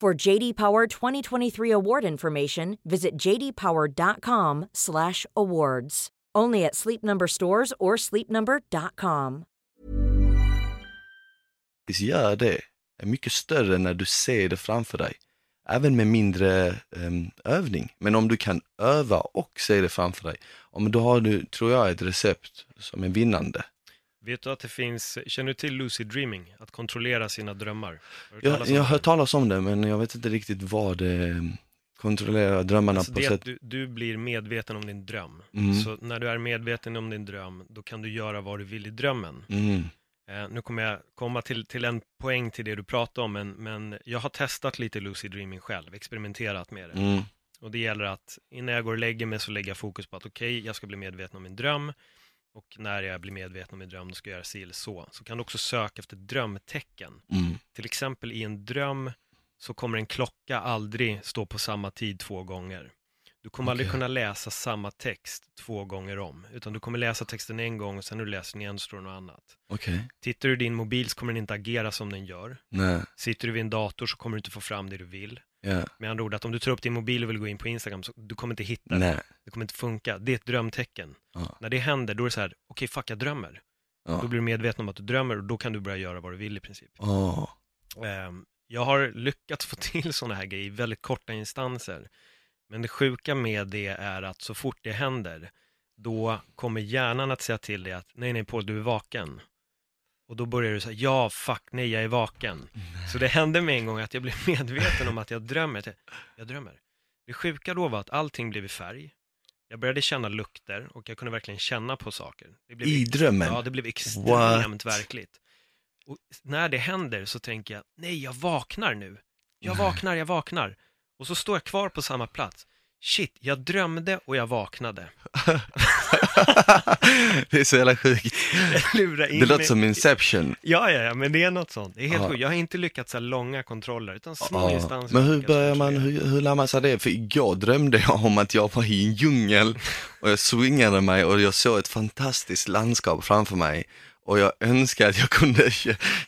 For JD Power 2023 award information, visit jdpower.com/awards. Only at Sleep Number stores or sleepnumber.com. gör det är mycket större när du ser det framför dig. Även med mindre um, övning. Men om du kan öva och se det framför dig, om då har du, tror jag, ett recept som är vinnande. Vet du att det finns, känner du till lucid dreaming? Att kontrollera sina drömmar? Jag, jag har hört talas om det, men jag vet inte riktigt vad det em, kontrollerar drömmarna Alltså på det sätt. du, du blir medveten om din dröm. Mm. Så när du är medveten om din dröm, då kan du göra vad du vill i drömmen. Mm. Eh, nu kommer jag komma till, till en poäng till det du pratade om, men, men jag har testat lite lucid dreaming själv, experimenterat med det. Mm. Och det gäller att innan jag går och lägger mig så lägger jag fokus på att okej, jag ska bli medveten om min dröm. Och när jag blir medveten om min dröm, då ska jag göra si eller så. Så kan du också söka efter drömtecken. Mm. Till exempel i en dröm så kommer en klocka aldrig stå på samma tid två gånger. Du kommer aldrig Okej. kunna läsa samma text två gånger om, utan du kommer läsa texten en gång och sen när du läser den igen så står det något annat. Okej, Tittar du i din mobil så kommer den inte agera som den gör. nej, Sitter du vid en dator så kommer du inte få fram det du vill. Ja, Med andra ord, att om du tar upp din mobil och vill gå in på Instagram så du kommer inte hitta det. nej, Det kommer inte funka. Det är ett drömtecken. Ja. När det händer, då är det så här, okej fuck jag drömmer. Då ja. blir du medveten om att du drömmer och då kan du börja göra vad du vill i princip. Ehm, Jag har lyckats få till sådana här grejer i väldigt korta instanser. Men det sjuka med det är att så fort det händer, då kommer hjärnan att säga till dig att nej, nej Paul, du är vaken. Och då börjar du säga, ja, fuck, nej, jag är vaken. Så det hände med en gång att jag blev medveten om att jag drömmer. Jag drömmer. Det sjuka då var att allting blev i färg. Jag började känna lukter och jag kunde verkligen känna på saker. Det blev I drömmen? Ja, det blev extremt What? verkligt. Och när det händer så tänker jag, nej, jag vaknar nu. Jag vaknar, jag vaknar. Och så står jag kvar på samma plats. Shit, jag drömde och jag vaknade. det är så jävla sjukt. Det låter som Inception. Ja, ja, ja, men det är något sånt. Det är helt Ja. sjukt. Jag har inte lyckats så här långa kontroller, utan små Ja, instanser. men hur börjar man, hur, hur lär man sig det? För igår drömde jag om att jag var i en djungel och jag swingade mig och jag såg ett fantastiskt landskap framför mig. Och jag önskar att jag kunde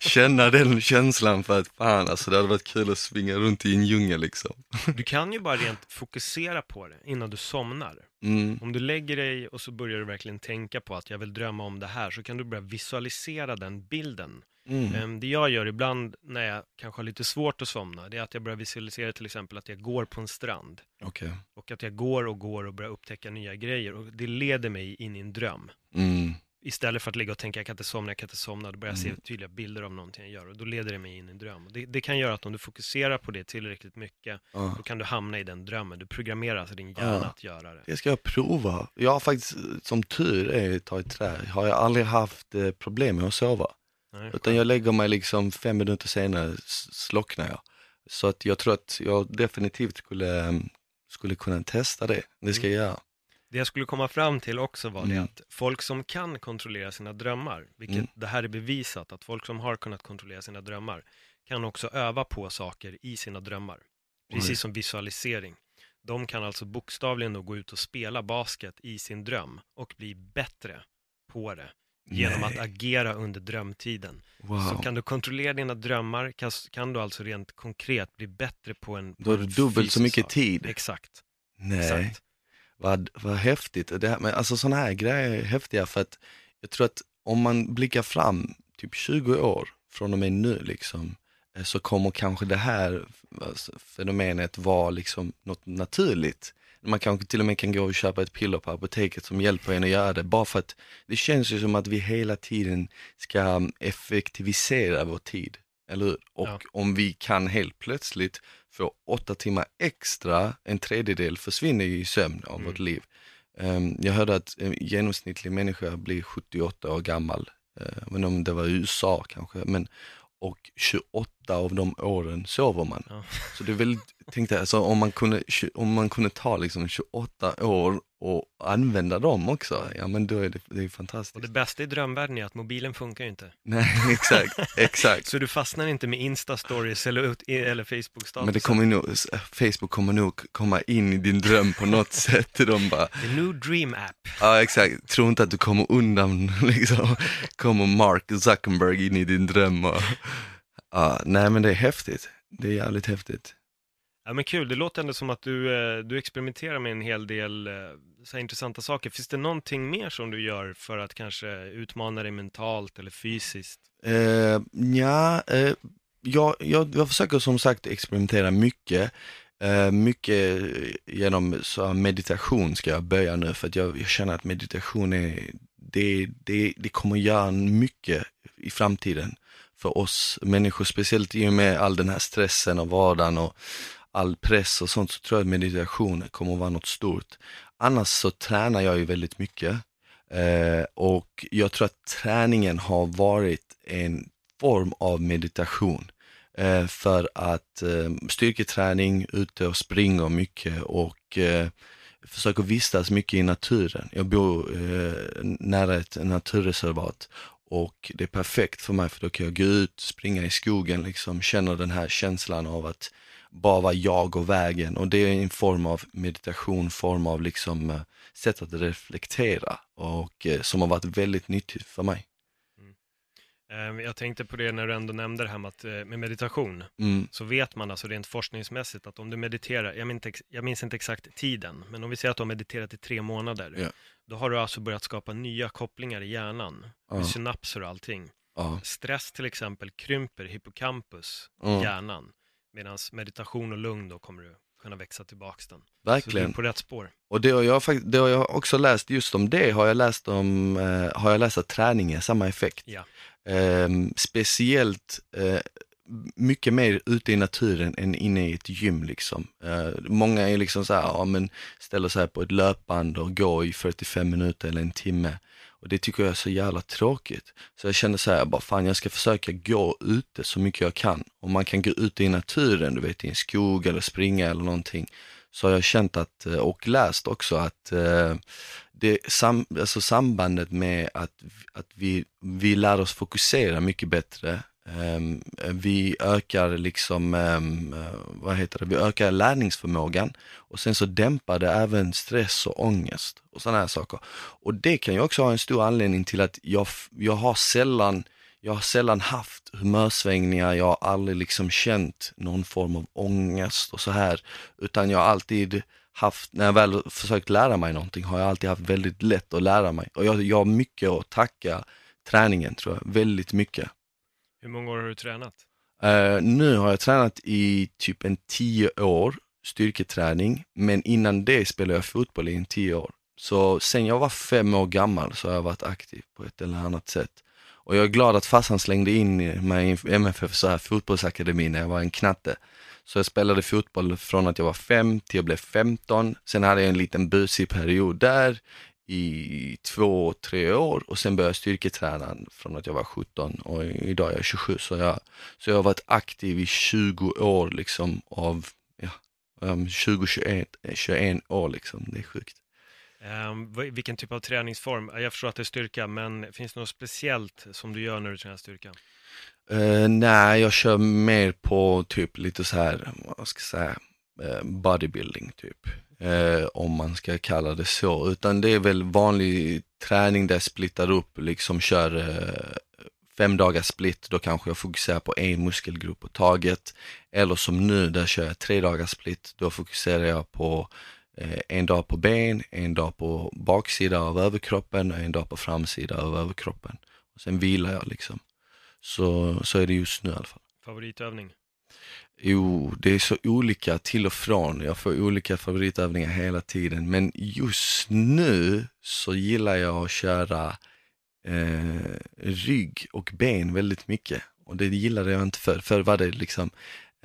känna den känslan för att fan alltså det hade varit kul att svinga runt i en djungel liksom. Du kan ju bara rent fokusera på det innan du somnar. Mm, Om du lägger dig och så börjar du verkligen tänka på att jag vill drömma om det här, så kan du börja visualisera den bilden. Mm. Ehm, Det jag gör ibland när jag kanske har lite svårt att somna, det är att jag börjar visualisera till exempel att jag går på en strand. Okej. Och att jag går och går och börjar upptäcka nya grejer. Och det leder mig in i en dröm. Mm. Istället för att ligga och tänka jag kan inte somna, jag kan inte somna, då börjar jag se Mm. tydliga bilder av någonting jag gör. Och då leder det mig in i en dröm. Det, det kan göra att om du fokuserar på det tillräckligt mycket, Ja. då kan du hamna i den drömmen. Du programmerar alltså din hjärna Ja. att göra det. Det ska jag prova. Jag har faktiskt, som tur är, ta i trä, har jag aldrig haft eh, problem med att sova. Nej, Utan jag lägger mig liksom fem minuter senare, slocknar jag. Så att jag tror att jag definitivt skulle, eh, skulle kunna testa det. Det ska jag göra. Det jag skulle komma fram till också var det Mm. att folk som kan kontrollera sina drömmar, vilket Mm. det här är bevisat, att folk som har kunnat kontrollera sina drömmar kan också öva på saker i sina drömmar. Precis Oj. som visualisering. De kan alltså bokstavligen då gå ut och spela basket i sin dröm och bli bättre på det genom Nej. att agera under drömtiden. Wow. Så kan du kontrollera dina drömmar kan, kan du alltså rent konkret bli bättre på en Då har du dubbelt så mycket sak. tid. Exakt. Nej. exakt. Vad, vad häftigt. Det här, men alltså sådana här grejer är häftiga för att jag tror att om man blickar fram typ 20 år från och med nu liksom, eh, så kommer kanske det här alltså, fenomenet vara liksom något naturligt. Man kanske till och med kan gå och köpa ett piller på apoteket som hjälper en att göra det, bara för att det känns ju som att vi hela tiden ska effektivisera vår tid, eller hur? Och Ja. om vi kan helt plötsligt få åtta timmar extra, en tredjedel försvinner ju i sömn av Mm. vårt liv. Ehm, jag hörde att en genomsnittlig människa blir 78 år gammal, uh, men om det var i USA kanske, men och 28 av de åren sover man. Ja. Så det är väldigt, tänkte alltså, om, man kunde, om man kunde ta liksom 28 år och använda dem också, ja men då är det, det är fantastiskt. Och det bästa i drömvärlden är att mobilen funkar ju inte. Nej, exakt, exakt. Så du fastnar inte med Insta-stories eller, eller Facebook-status. Men det kommer nog, Facebook kommer nog komma in i din dröm på något sätt. De bara, The new dream app. ja exakt, tro inte att du kommer undan liksom. Kommer Mark Zuckerberg in i din dröm och, ja, nej men det är häftigt. Det är jävligt häftigt. Ja men kul, det låter ändå som att du, eh, du experimenterar med en hel del eh, så intressanta saker. Finns det någonting mer som du gör för att kanske utmana dig mentalt eller fysiskt? Eh, ja, eh, jag, jag, jag försöker som sagt experimentera mycket. Eh, mycket genom så meditation ska jag börja nu för att jag, jag känner att meditation är, det, det, det kommer göra mycket i framtiden för oss människor, speciellt i och med all den här stressen och vardagen och all press och sånt så tror jag att meditation kommer att vara något stort. Annars så tränar jag ju väldigt mycket eh, och jag tror att träningen har varit en form av meditation. Eh, för att eh, styrketräning, ute och springer mycket och eh, försöker vistas mycket i naturen. Jag bor eh, nära ett naturreservat och det är perfekt för mig för då kan jag gå ut, springa i skogen, liksom känna den här känslan av att bara vara jag och vägen och det är en form av meditation, form av liksom eh, sätt att reflektera och eh, som har varit väldigt nyttigt för mig. Eh, Jag tänkte på det när du ändå nämnde det här med, att, eh, med meditation. Mm, Så vet man alltså rent forskningsmässigt att om du mediterar, jag minns, inte ex- jag minns inte exakt tiden, men om vi säger att du har mediterat i tre månader, Ja. då har du alltså börjat skapa nya kopplingar i hjärnan, med synapser och allting. ja, Stress till exempel krymper hippocampus i Mm. hjärnan, medan meditation och lugn då kommer du kunna växa tillbaks den. Så du verkligen. är på rätt spår. Och det har, jag, det har jag också läst, just om det har jag läst om, eh, har jag läst att träning är samma effekt. Ja. Ehm, speciellt eh, mycket mer ute i naturen än inne i ett gym liksom. Eh, många är liksom så här, ja men ställer sig på ett löpband och går i 45 minuter eller en timme. Och det tycker jag är så jävla tråkigt. Så jag kände så här, bara fan jag ska försöka gå ute så mycket jag kan. Om man kan gå ute i naturen, du vet i en skog eller springa eller någonting. Så har jag känt att, eh, och läst också att eh, det sam, alltså sambandet med att, att vi, vi lär oss fokusera mycket bättre. Um, vi ökar liksom, um, vad heter det, vi ökar lärningsförmågan och sen så dämpar det även stress och ångest och sådana här saker. Och det kan ju också ha en stor anledning till att jag, jag har sällan jag har sällan haft humörsvängningar, jag har aldrig liksom känt någon form av ångest och så här. Utan jag har alltid haft, när jag väl försökt lära mig någonting, har jag alltid haft väldigt lätt att lära mig. Och jag, jag har mycket att tacka träningen tror jag, väldigt mycket. Hur många år har du tränat? Eh, nu har jag tränat i typ en tio år, styrketräning, men innan det spelade jag fotboll i en tio år. Så sen jag var fem år gammal så har jag varit aktiv på ett eller annat sätt. Och jag är glad att farsan slängde in mig i MFF så här fotbollsakademi när jag var en knatte. Så jag spelade fotboll från att jag var fem till jag blev 15. Sen hade jag en liten busig period där i två, tre år och sen började jag styrketräna från att jag var 17 och idag är jag 27 så jag, så jag har varit aktiv i 20 år liksom av, ja, 20, 21, 21 år liksom, det är sjukt. Um, vilken typ av träningsform? Jag förstår att det är styrka, men finns det något speciellt som du gör när du tränar styrka? Uh, nej, jag kör mer på typ lite så här, vad ska jag säga, uh, bodybuilding typ. Uh, om man ska kalla det så, utan det är väl vanlig träning där jag splittar upp, liksom kör fem dagars split, då kanske jag fokuserar på en muskelgrupp på taget. Eller som nu, där kör jag tre dagars split, då fokuserar jag på en dag på ben, en dag på baksida av överkroppen och en dag på framsida av överkroppen. Och sen vilar jag liksom. Så, så är det just nu i alla fall. Favoritövning? Jo, det är så olika till och från. Jag får olika favoritövningar hela tiden. Men just nu så gillar jag att köra eh, rygg och ben väldigt mycket. Och det gillade jag inte förr. Förr var det liksom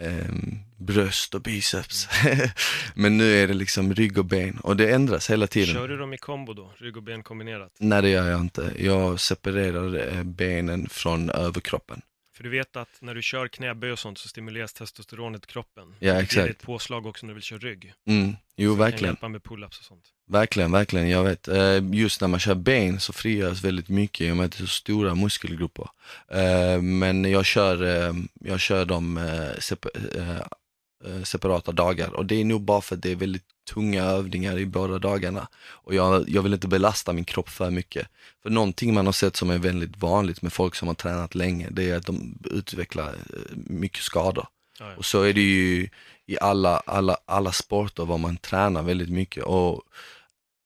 eh, bröst och biceps. Men nu är det liksom rygg och ben och det ändras hela tiden. Kör du dem i kombo då? Rygg och ben kombinerat? Nej det gör jag inte. Jag separerar eh, benen från överkroppen. För du vet att när du kör knäböj och sånt så stimuleras testosteronet i kroppen. Ja, Det exakt. ger ett påslag också när du vill köra rygg. Mm. Jo, Så det kan verkligen. hjälpa med pull-ups och sånt. Verkligen, verkligen. Jag vet. Eh, Just när man kör ben så frigörs väldigt mycket i och med att det är så stora muskelgrupper. Eh, Men jag kör, eh, jag kör dem eh, sep- separata dagar och det är nog bara för att det är väldigt tunga övningar i båda dagarna. Och jag, jag vill inte belasta min kropp för mycket. För någonting man har sett som är väldigt vanligt med folk som har tränat länge, det är att de utvecklar eh, mycket skador. Ja, ja. Och så är det ju i alla, alla, alla sporter var man tränar väldigt mycket. Och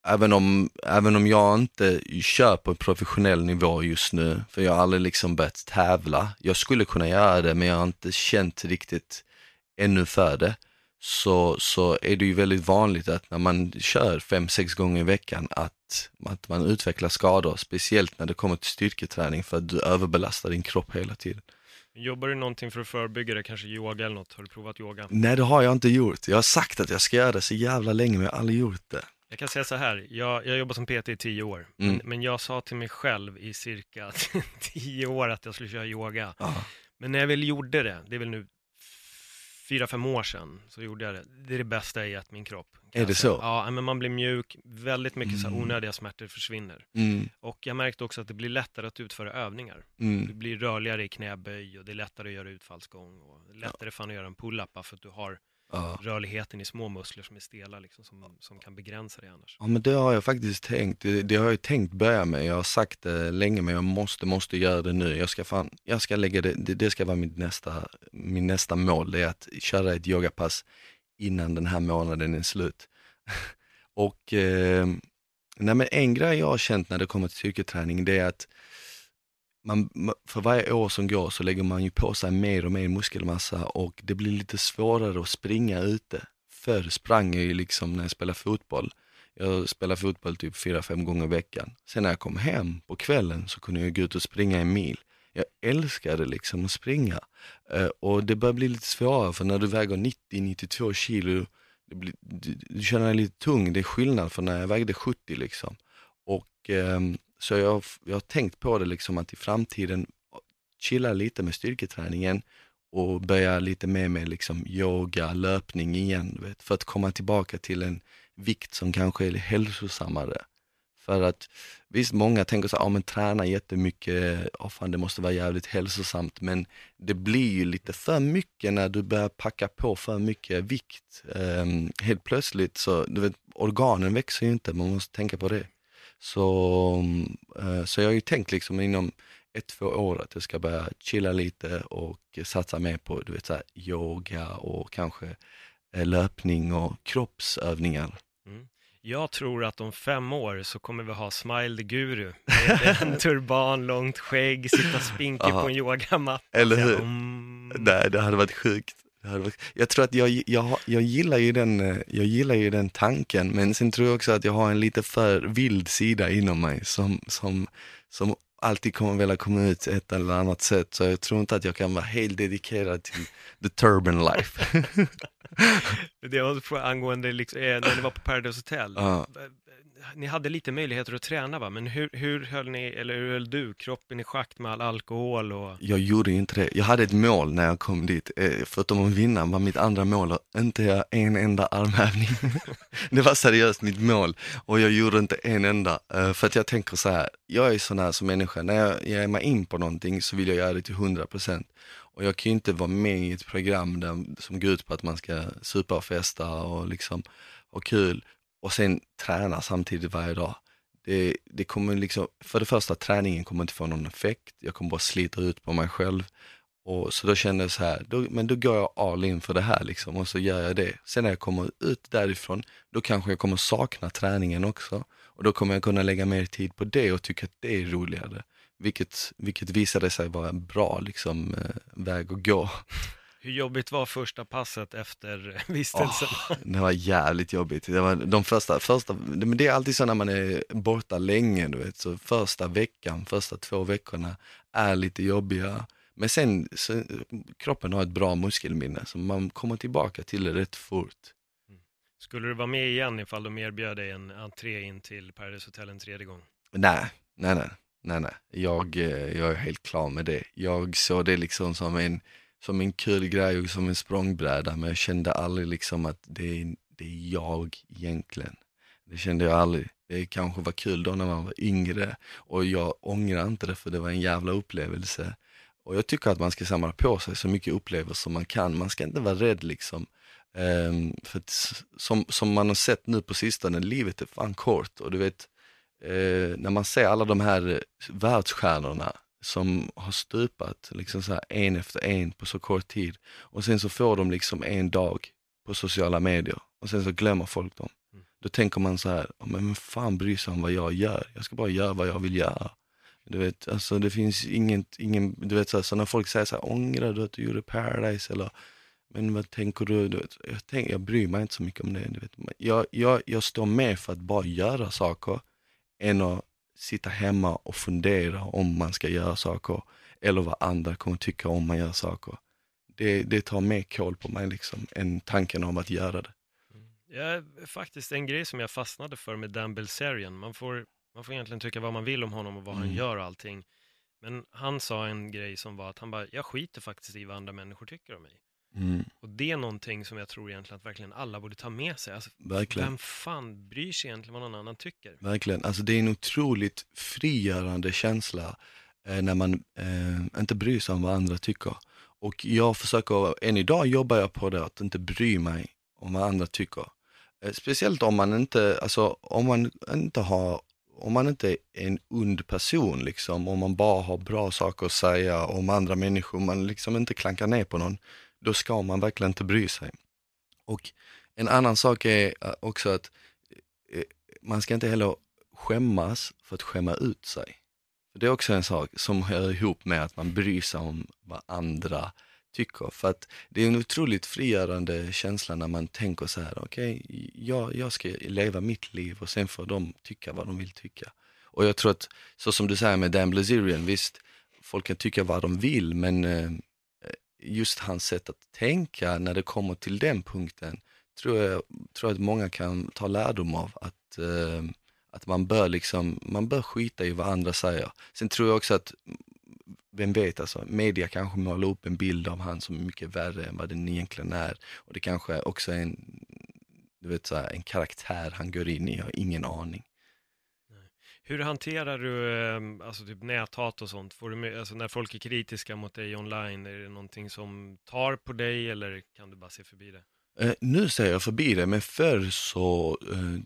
även om, även om jag inte kör på en professionell nivå just nu, för jag har aldrig liksom börjat tävla. Jag skulle kunna göra det men jag har inte känt riktigt ännu för det. Så, så är det ju väldigt vanligt att när man kör fem, sex gånger i veckan att, att man utvecklar skador, speciellt när det kommer till styrketräning för att du överbelastar din kropp hela tiden. Jobbar du någonting för att förebygga det? Kanske yoga eller något? Har du provat yoga? Nej det har jag inte gjort. Jag har sagt att jag ska göra det så jävla länge men jag har aldrig gjort det. Jag kan säga så här, jag, jag jobbar som PT i tio år, Mm. men, men jag sa till mig själv i cirka tio år att jag skulle köra yoga. Ja. Men när jag väl gjorde det, det är väl nu fyra, fem år sedan, så gjorde jag det. Det är det bästa i att min kropp. Är det jag så? Ja, men man blir mjuk, väldigt mycket så här Mm. onödiga smärtor försvinner. Mm, Och jag märkte också att det blir lättare att utföra övningar. Du mm, blir rörligare i knäböj och det är lättare att göra utfallsgång och lättare fan att göra en pull-up för att du har ja. rörligheten i små muskler som är stela liksom, som, som kan begränsa dig annars. ja men det har jag faktiskt tänkt. Det, det har jag tänkt börja med. Jag har sagt det länge men jag måste, måste göra det nu. Jag ska fan, jag ska lägga det, det, det ska vara mitt nästa, min nästa mål. Det är att köra ett yogapass innan den här månaden är slut. Och eh, nej men en grej jag har känt när det kommer till styrketräning det är att man, för varje år som går så lägger man ju på sig mer och mer muskelmassa och det blir lite svårare att springa ute. Förr sprang jag ju liksom när jag spelade fotboll. Jag spelade fotboll typ fyra fem gånger i veckan. Sen när jag kom hem på kvällen så kunde jag gå ut och springa en mil. Jag älskade liksom att springa. Eh, och det börjar bli lite svårare för när du väger 90-92 kilo, det blir, du, du känner dig lite tung. Det är skillnad från när jag vägde 70 liksom. Och ehm, så jag, jag har tänkt på det liksom att i framtiden chilla lite med styrketräningen och börja lite mer med liksom yoga, löpning igen, vet, för att komma tillbaka till en vikt som kanske är hälsosammare. För att visst, många tänker så här, ja men träna jättemycket, oh, fan det måste vara jävligt hälsosamt, men det blir ju lite för mycket när du börjar packa på för mycket vikt. Um, helt plötsligt så, du vet, organen växer ju inte, man måste tänka på det. Så, eh, så jag har ju tänkt liksom inom ett, två år att jag ska börja chilla lite och satsa mer på du vet, så här, yoga och kanske eh, löpning och kroppsövningar. Jag tror att om fem år så kommer vi ha Smile Guru med en turban, långt skägg, sitta spinkig på en yogamatta. Eller hur? Mm. Nej, det hade varit sjukt. Jag tror att jag, jag, jag, gillar ju den, eh, jag gillar ju den tanken, men sen tror jag också att jag har en lite för vild sida inom mig som, som, som alltid kommer vilja komma ut ett eller annat sätt. Så jag tror inte att jag kan vara helt dedikerad till the turban life. Det var angående, liksom, eh, när ni var på Paradise Hotel. Ja. Ni hade lite möjligheter att träna va? Men hur, hur höll ni, eller hur höll du kroppen i schack med all alkohol och... Jag gjorde inte det. Jag hade ett mål när jag kom dit. Eh, förutom att vinna var mitt andra mål att inte göra en enda armhävning. det var seriöst mitt mål och jag gjorde inte en enda. Eh, för att jag tänker så här, jag är sån här som människa, när jag ger mig in på någonting så vill jag göra det till 100%. Och jag kan ju inte vara med i ett program där, som går ut på att man ska supa och festa och liksom ha kul och sen träna samtidigt varje dag. Det, det kommer liksom, för det första träningen kommer inte få någon effekt, jag kommer bara slita ut på mig själv. Och så då kände jag så här, då, men då går jag all in för det här liksom och så gör jag det. Sen när jag kommer ut därifrån, då kanske jag kommer sakna träningen också. Och då kommer jag kunna lägga mer tid på det och tycka att det är roligare. Vilket, vilket visade sig vara en bra liksom, eh, väg att gå. Hur jobbigt var första passet efter vistelsen? Åh, det var jävligt jobbigt. Det var de första, första, men det är alltid så när man är borta länge, du vet, så första veckan, första två veckorna är lite jobbiga. Men sen, så, kroppen har ett bra muskelminne, så man kommer tillbaka till det rätt fort. Skulle du vara med igen ifall de erbjöd dig en entré in till Paradise Hotel en tredje gång? Nej, nej, nej, nej, nej. Jag, eh, jag är helt klar med det. Jag såg det liksom som en, som en kul grej och som en språngbräda, men jag kände aldrig liksom att det är, det är jag egentligen. Det kände jag aldrig. Det kanske var kul då när man var yngre och jag ångrar inte det för det var en jävla upplevelse. Och jag tycker att man ska samla på sig så mycket upplevelser som man kan. Man ska inte vara rädd liksom. Um, för att, som, som man har sett nu på sistone, livet är fan kort och du vet, uh, när man ser alla de här världsstjärnorna som har stupat liksom så en efter en på så kort tid och sen så får de liksom en dag på sociala medier och sen så glömmer folk dem. Mm. Då tänker man så här, "Ja, men vem fan bryr sig om vad jag gör? Jag ska bara göra vad jag vill göra. Du vet, alltså det finns inget, ingen, du vet så, här, så när folk säger så här, ångrar du att du gjorde Paradise eller men vad tänker du? du vet, jag, tänk, jag bryr mig inte så mycket om det. Du vet. Jag, jag, jag står med för att bara göra saker än att sitta hemma och fundera om man ska göra saker eller vad andra kommer tycka om man gör saker. Det, det tar mer koll på mig liksom än tanken om att göra det. Ja, faktiskt en grej som jag fastnade för med Dan Bilzerian. Man får, man får egentligen tycka vad man vill om honom och vad han Mm. gör och allting. Men han sa en grej som var att han bara, jag skiter faktiskt i vad andra människor tycker om mig. Mm, Och det är någonting som jag tror egentligen att verkligen alla borde ta med sig. Alltså, verkligen. vem fan bryr sig egentligen vad någon annan tycker? Verkligen, alltså det är en otroligt frigörande känsla eh, när man eh, inte bryr sig om vad andra tycker. Och jag försöker, än idag jobbar jag på det, att inte bry mig om vad andra tycker. Eh, speciellt om man inte, alltså om man inte har, om man inte är en ond person liksom, om man bara har bra saker att säga om andra människor, man liksom inte klankar ner på någon, då ska man verkligen inte bry sig. Och en annan sak är eh, också att eh, eh, man ska inte heller skämmas för att skämma ut sig. Det är också en sak som hör ihop med att man bryr sig om vad andra tycker. För att det är en otroligt frigörande känsla när man tänker så här, okej, jag, jag ska leva mitt liv och sen får de tycka vad de vill tycka. Och jag tror att, så som du säger med Dan Blazerian, visst, folk kan tycka vad de vill, men eh, just hans sätt att tänka när det kommer till den punkten, tror jag, tror att många kan ta lärdom av. Att, eh, att man bör liksom, man bör skita i vad andra säger. Sen tror jag också att, mm, vem vet alltså, media kanske målar upp en bild av han som är mycket värre än vad den egentligen är. Och det kanske också är en, du vet, så här, en karaktär han går in i, jag har ingen aning. Hur hanterar du ehm, alltså typ näthat och sånt? Får du med, alltså när folk är kritiska mot dig online, är det någonting som tar på dig eller kan du bara se förbi det? Eh, nu ser jag förbi det, men förr så, eh,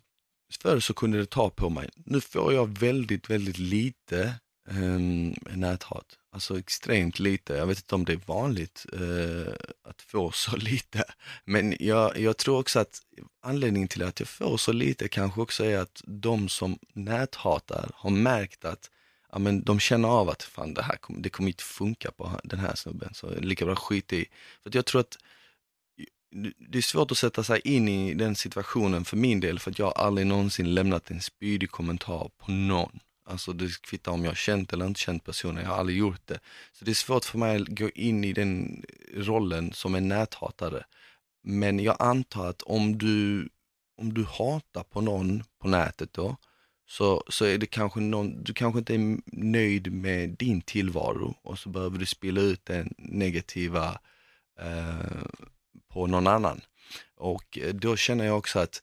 förr så kunde det ta på mig. Nu får jag väldigt, väldigt lite um, näthat. Alltså extremt lite. Jag vet inte om det är vanligt uh, att få så lite. Men jag, jag tror också att anledningen till att jag får så lite kanske också är att de som näthatar har märkt att ja, men de känner av att fan det här kommer, det kommer inte funka på den här snubben, så lika bra skit i. För jag tror att det är svårt att sätta sig in i den situationen för min del, för att jag har aldrig någonsin lämnat en spydig kommentar på någon. Alltså det kvittar om jag har känt eller inte känt personen, jag har aldrig gjort det. Så det är svårt för mig att gå in i den rollen som en näthatare. Men jag antar att om du, om du hatar på någon på nätet då, så, så är det kanske någon, du kanske inte är nöjd med din tillvaro och så behöver du spela ut den negativa eh, på någon annan. Och eh, då känner jag också att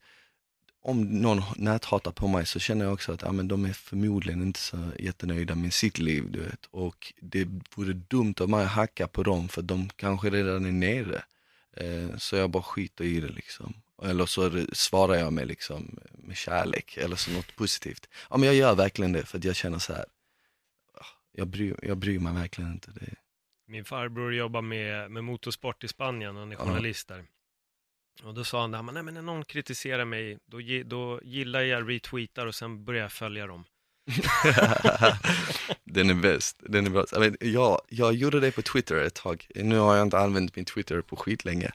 om någon näthatar på mig så känner jag också att ja, men de är förmodligen inte så jättenöjda med sitt liv. Du vet. Och det vore dumt av mig att hacka på dem för de kanske redan är nere. Eh, så jag bara skiter i det liksom. Eller så svarar jag med, liksom, med kärlek eller så något positivt. Ja men jag gör verkligen det för att jag känner så här. Ah, jag bryr, jag bryr mig verkligen inte. Det. Min farbror jobbar med, med motorsport i Spanien, han är journalist där. Och då sa han, nej men när någon kritiserar mig, då, då gillar jag retweetar och sen börjar jag följa dem. den är bäst, den är bra. Alltså, jag, jag gjorde det på Twitter ett tag, nu har jag inte använt min Twitter på skitlänge.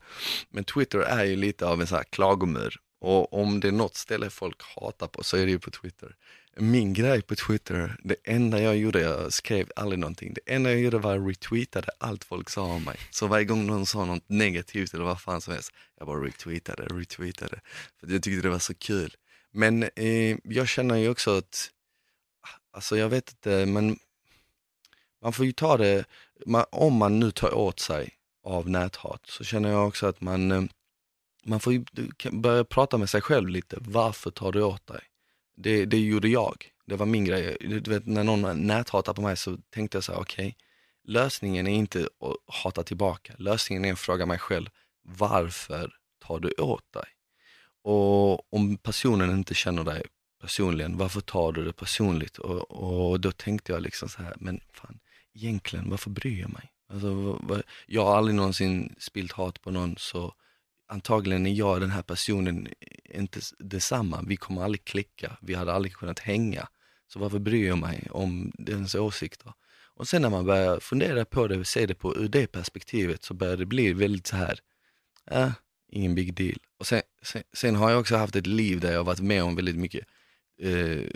Men Twitter är ju lite av en sån här klagomur. Och om det är något ställe folk hatar på så är det ju på Twitter. Min grej på Twitter, det enda jag gjorde, jag skrev aldrig någonting. Det enda jag gjorde var att retweetade allt folk sa om mig. Så varje gång någon sa något negativt eller vad fan som helst, jag bara retweetade, retweetade. För jag tyckte det var så kul. Men eh, jag känner ju också att Alltså jag vet inte, men man får ju ta det, man, om man nu tar åt sig av näthat så känner jag också att man, eh, man får ju börja prata med sig själv lite. Varför tar du åt dig? Det, det gjorde jag. Det var min grej. Du vet, när någon näthatar på mig så tänkte jag så här, okej, okay, lösningen är inte att hata tillbaka. Lösningen är att fråga mig själv, varför tar du åt dig? Och om personen inte känner dig personligen, varför tar du det personligt? Och, och då tänkte jag liksom så här, men fan, egentligen, varför bryr jag mig? Alltså, jag har aldrig någonsin spilt hat på någon, så antagligen är jag den här personen inte detsamma. Vi kommer aldrig klicka, vi hade aldrig kunnat hänga. Så varför bryr jag mig om dens åsikter? Och sen när man börjar fundera på det, och se det på ur det perspektivet, så börjar det bli väldigt så här, äh, ingen big deal. Och sen, sen, sen har jag också haft ett liv där jag varit med om väldigt mycket eh,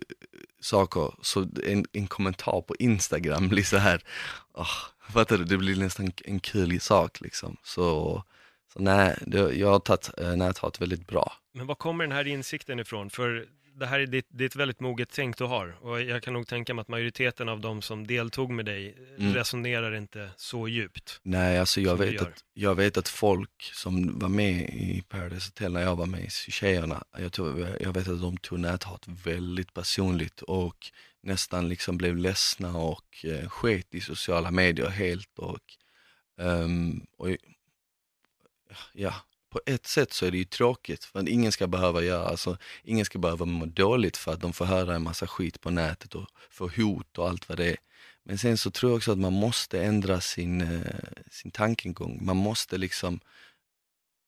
saker, så en, en kommentar på Instagram blir så här, oh, fattar du, det blir nästan en kul sak liksom. Så, så nej, det, jag har tagit eh, näthat väldigt bra. Men var kommer den här insikten ifrån? För det här är, det, det är ett väldigt moget tänk du har och jag kan nog tänka mig att majoriteten av de som deltog med dig mm. resonerar inte så djupt. Nej, alltså jag vet, att, jag vet att folk som var med i Paradise Hotel när jag var med, tjejerna, jag, tog, jag vet att de tog näthat väldigt personligt och nästan liksom blev ledsna och eh, sket i sociala medier helt och, um, och ja, på ett sätt så är det ju tråkigt för att ingen ska behöva göra, alltså ingen ska behöva må dåligt för att de får höra en massa skit på nätet och få hot och allt vad det är. Men sen så tror jag också att man måste ändra sin, eh, sin tankegång. Man måste liksom,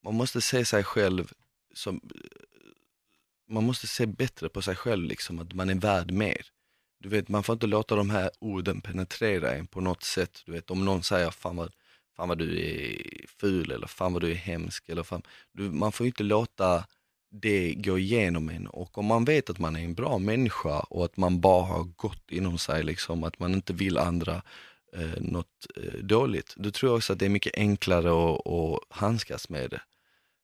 man måste se sig själv som, man måste se bättre på sig själv liksom, att man är värd mer. Du vet, man får inte låta de här orden penetrera en på något sätt. Du vet, om någon säger, fan vad fan vad du är ful eller fan vad du är hemsk. Eller fan, du, man får ju inte låta det gå igenom en och om man vet att man är en bra människa och att man bara har gott inom sig, liksom, att man inte vill andra eh, något eh, dåligt, då tror jag också att det är mycket enklare att, att handskas med det.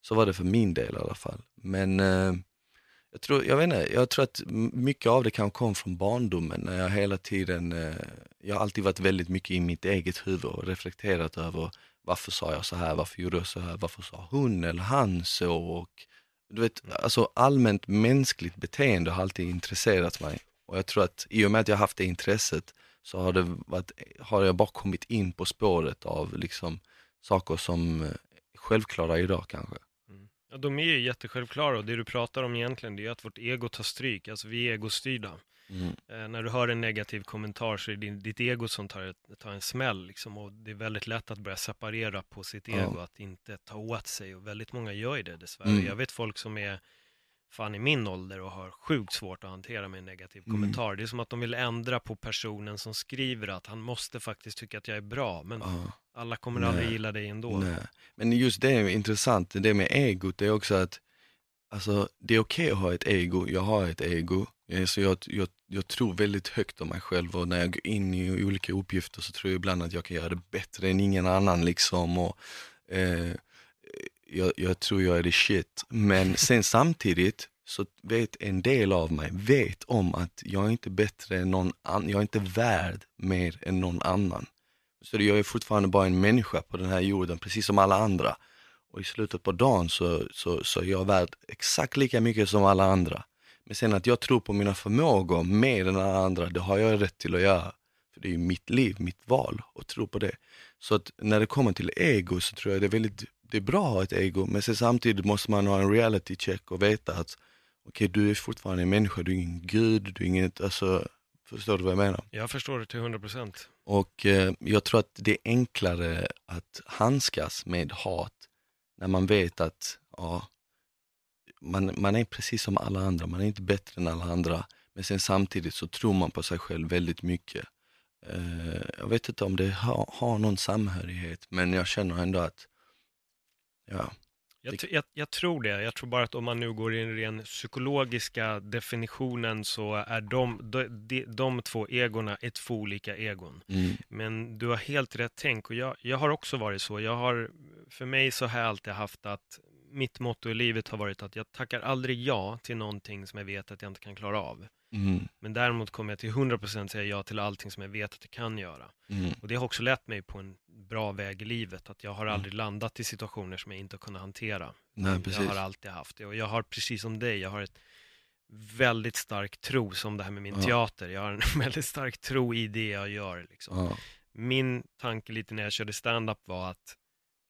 Så var det för min del i alla fall. Men eh, jag tror, jag vet inte, jag tror att mycket av det kan komma från barndomen när jag hela tiden, eh, jag har alltid varit väldigt mycket i mitt eget huvud och reflekterat över varför sa jag så här, varför gjorde jag så här, varför sa hon eller han så och du vet, mm. alltså allmänt mänskligt beteende har alltid intresserat mig och jag tror att i och med att jag haft det intresset så har, det varit, har jag bara kommit in på spåret av liksom saker som är självklara idag kanske. Ja, de är ju jättesjälvklara och det du pratar om egentligen det är att vårt ego tar stryk, alltså vi är egostyrda. Mm. Eh, när du hör en negativ kommentar så är det din, ditt ego som tar, tar en smäll liksom, och det är väldigt lätt att börja separera på sitt Ja. ego, att inte ta åt sig och väldigt många gör ju det dessvärre. Mm. Jag vet folk som är fan i min ålder och har sjukt svårt att hantera med en negativ Mm. kommentar. Det är som att de vill ändra på personen som skriver att han måste faktiskt tycka att jag är bra, men Ja. alla kommer Nej. aldrig gilla dig ändå. Nej. Men just det är intressant, det med egot, det är också att alltså, det är okej att ha ett ego, jag har ett ego, Eh, så jag, jag, jag tror väldigt högt om mig själv och när jag går in i olika uppgifter så tror jag ibland att jag kan göra det bättre än ingen annan liksom. Och, eh, jag, jag tror jag är det shit. Men sen samtidigt så vet en del av mig, vet om att jag är inte bättre än någon annan, jag är inte värd mer än någon annan. Så jag är fortfarande bara en människa på den här jorden, precis som alla andra. Och i slutet på dagen så, så, så är jag värd exakt lika mycket som alla andra. Men sen att jag tror på mina förmågor mer än alla andra, det har jag rätt till att göra. För det är ju mitt liv, mitt val att tro på det. Så att när det kommer till ego så tror jag det är väldigt, det är bra att ha ett ego, men sen samtidigt måste man ha en reality check och veta att okej, du är fortfarande en människa, du är ingen gud, du är inget, alltså, förstår du vad jag menar? Jag förstår det till 100%. Och eh, jag tror att det är enklare att handskas med hat när man vet att ja, man, man är precis som alla andra, man är inte bättre än alla andra. Men sen samtidigt så tror man på sig själv väldigt mycket. Eh, jag vet inte om det har, har någon samhörighet, men jag känner ändå att, ja, Jag, jag, jag tror det. Jag tror bara att om man nu går i den ren psykologiska definitionen så är de, de, de, de två egorna ett två olika egon. mm, Men du har helt rätt tänk och jag, jag har också varit så. Jag har, för mig så har jag alltid haft att mitt motto i livet har varit att jag tackar aldrig ja till någonting som jag vet att jag inte kan klara av. mm, Men däremot kommer jag till 100% säga ja till allting som jag vet att jag kan göra. mm, Och det har också lett mig på en bra väg i livet, att jag har aldrig landat i situationer som jag inte har kunnat hantera. nej Jag har alltid haft det och jag har precis som dig, jag har ett väldigt stark tro som det här med min Ja. teater. Jag har en väldigt stark tro i det jag gör. Liksom. Ja, Min tanke lite när jag körde stand-up var att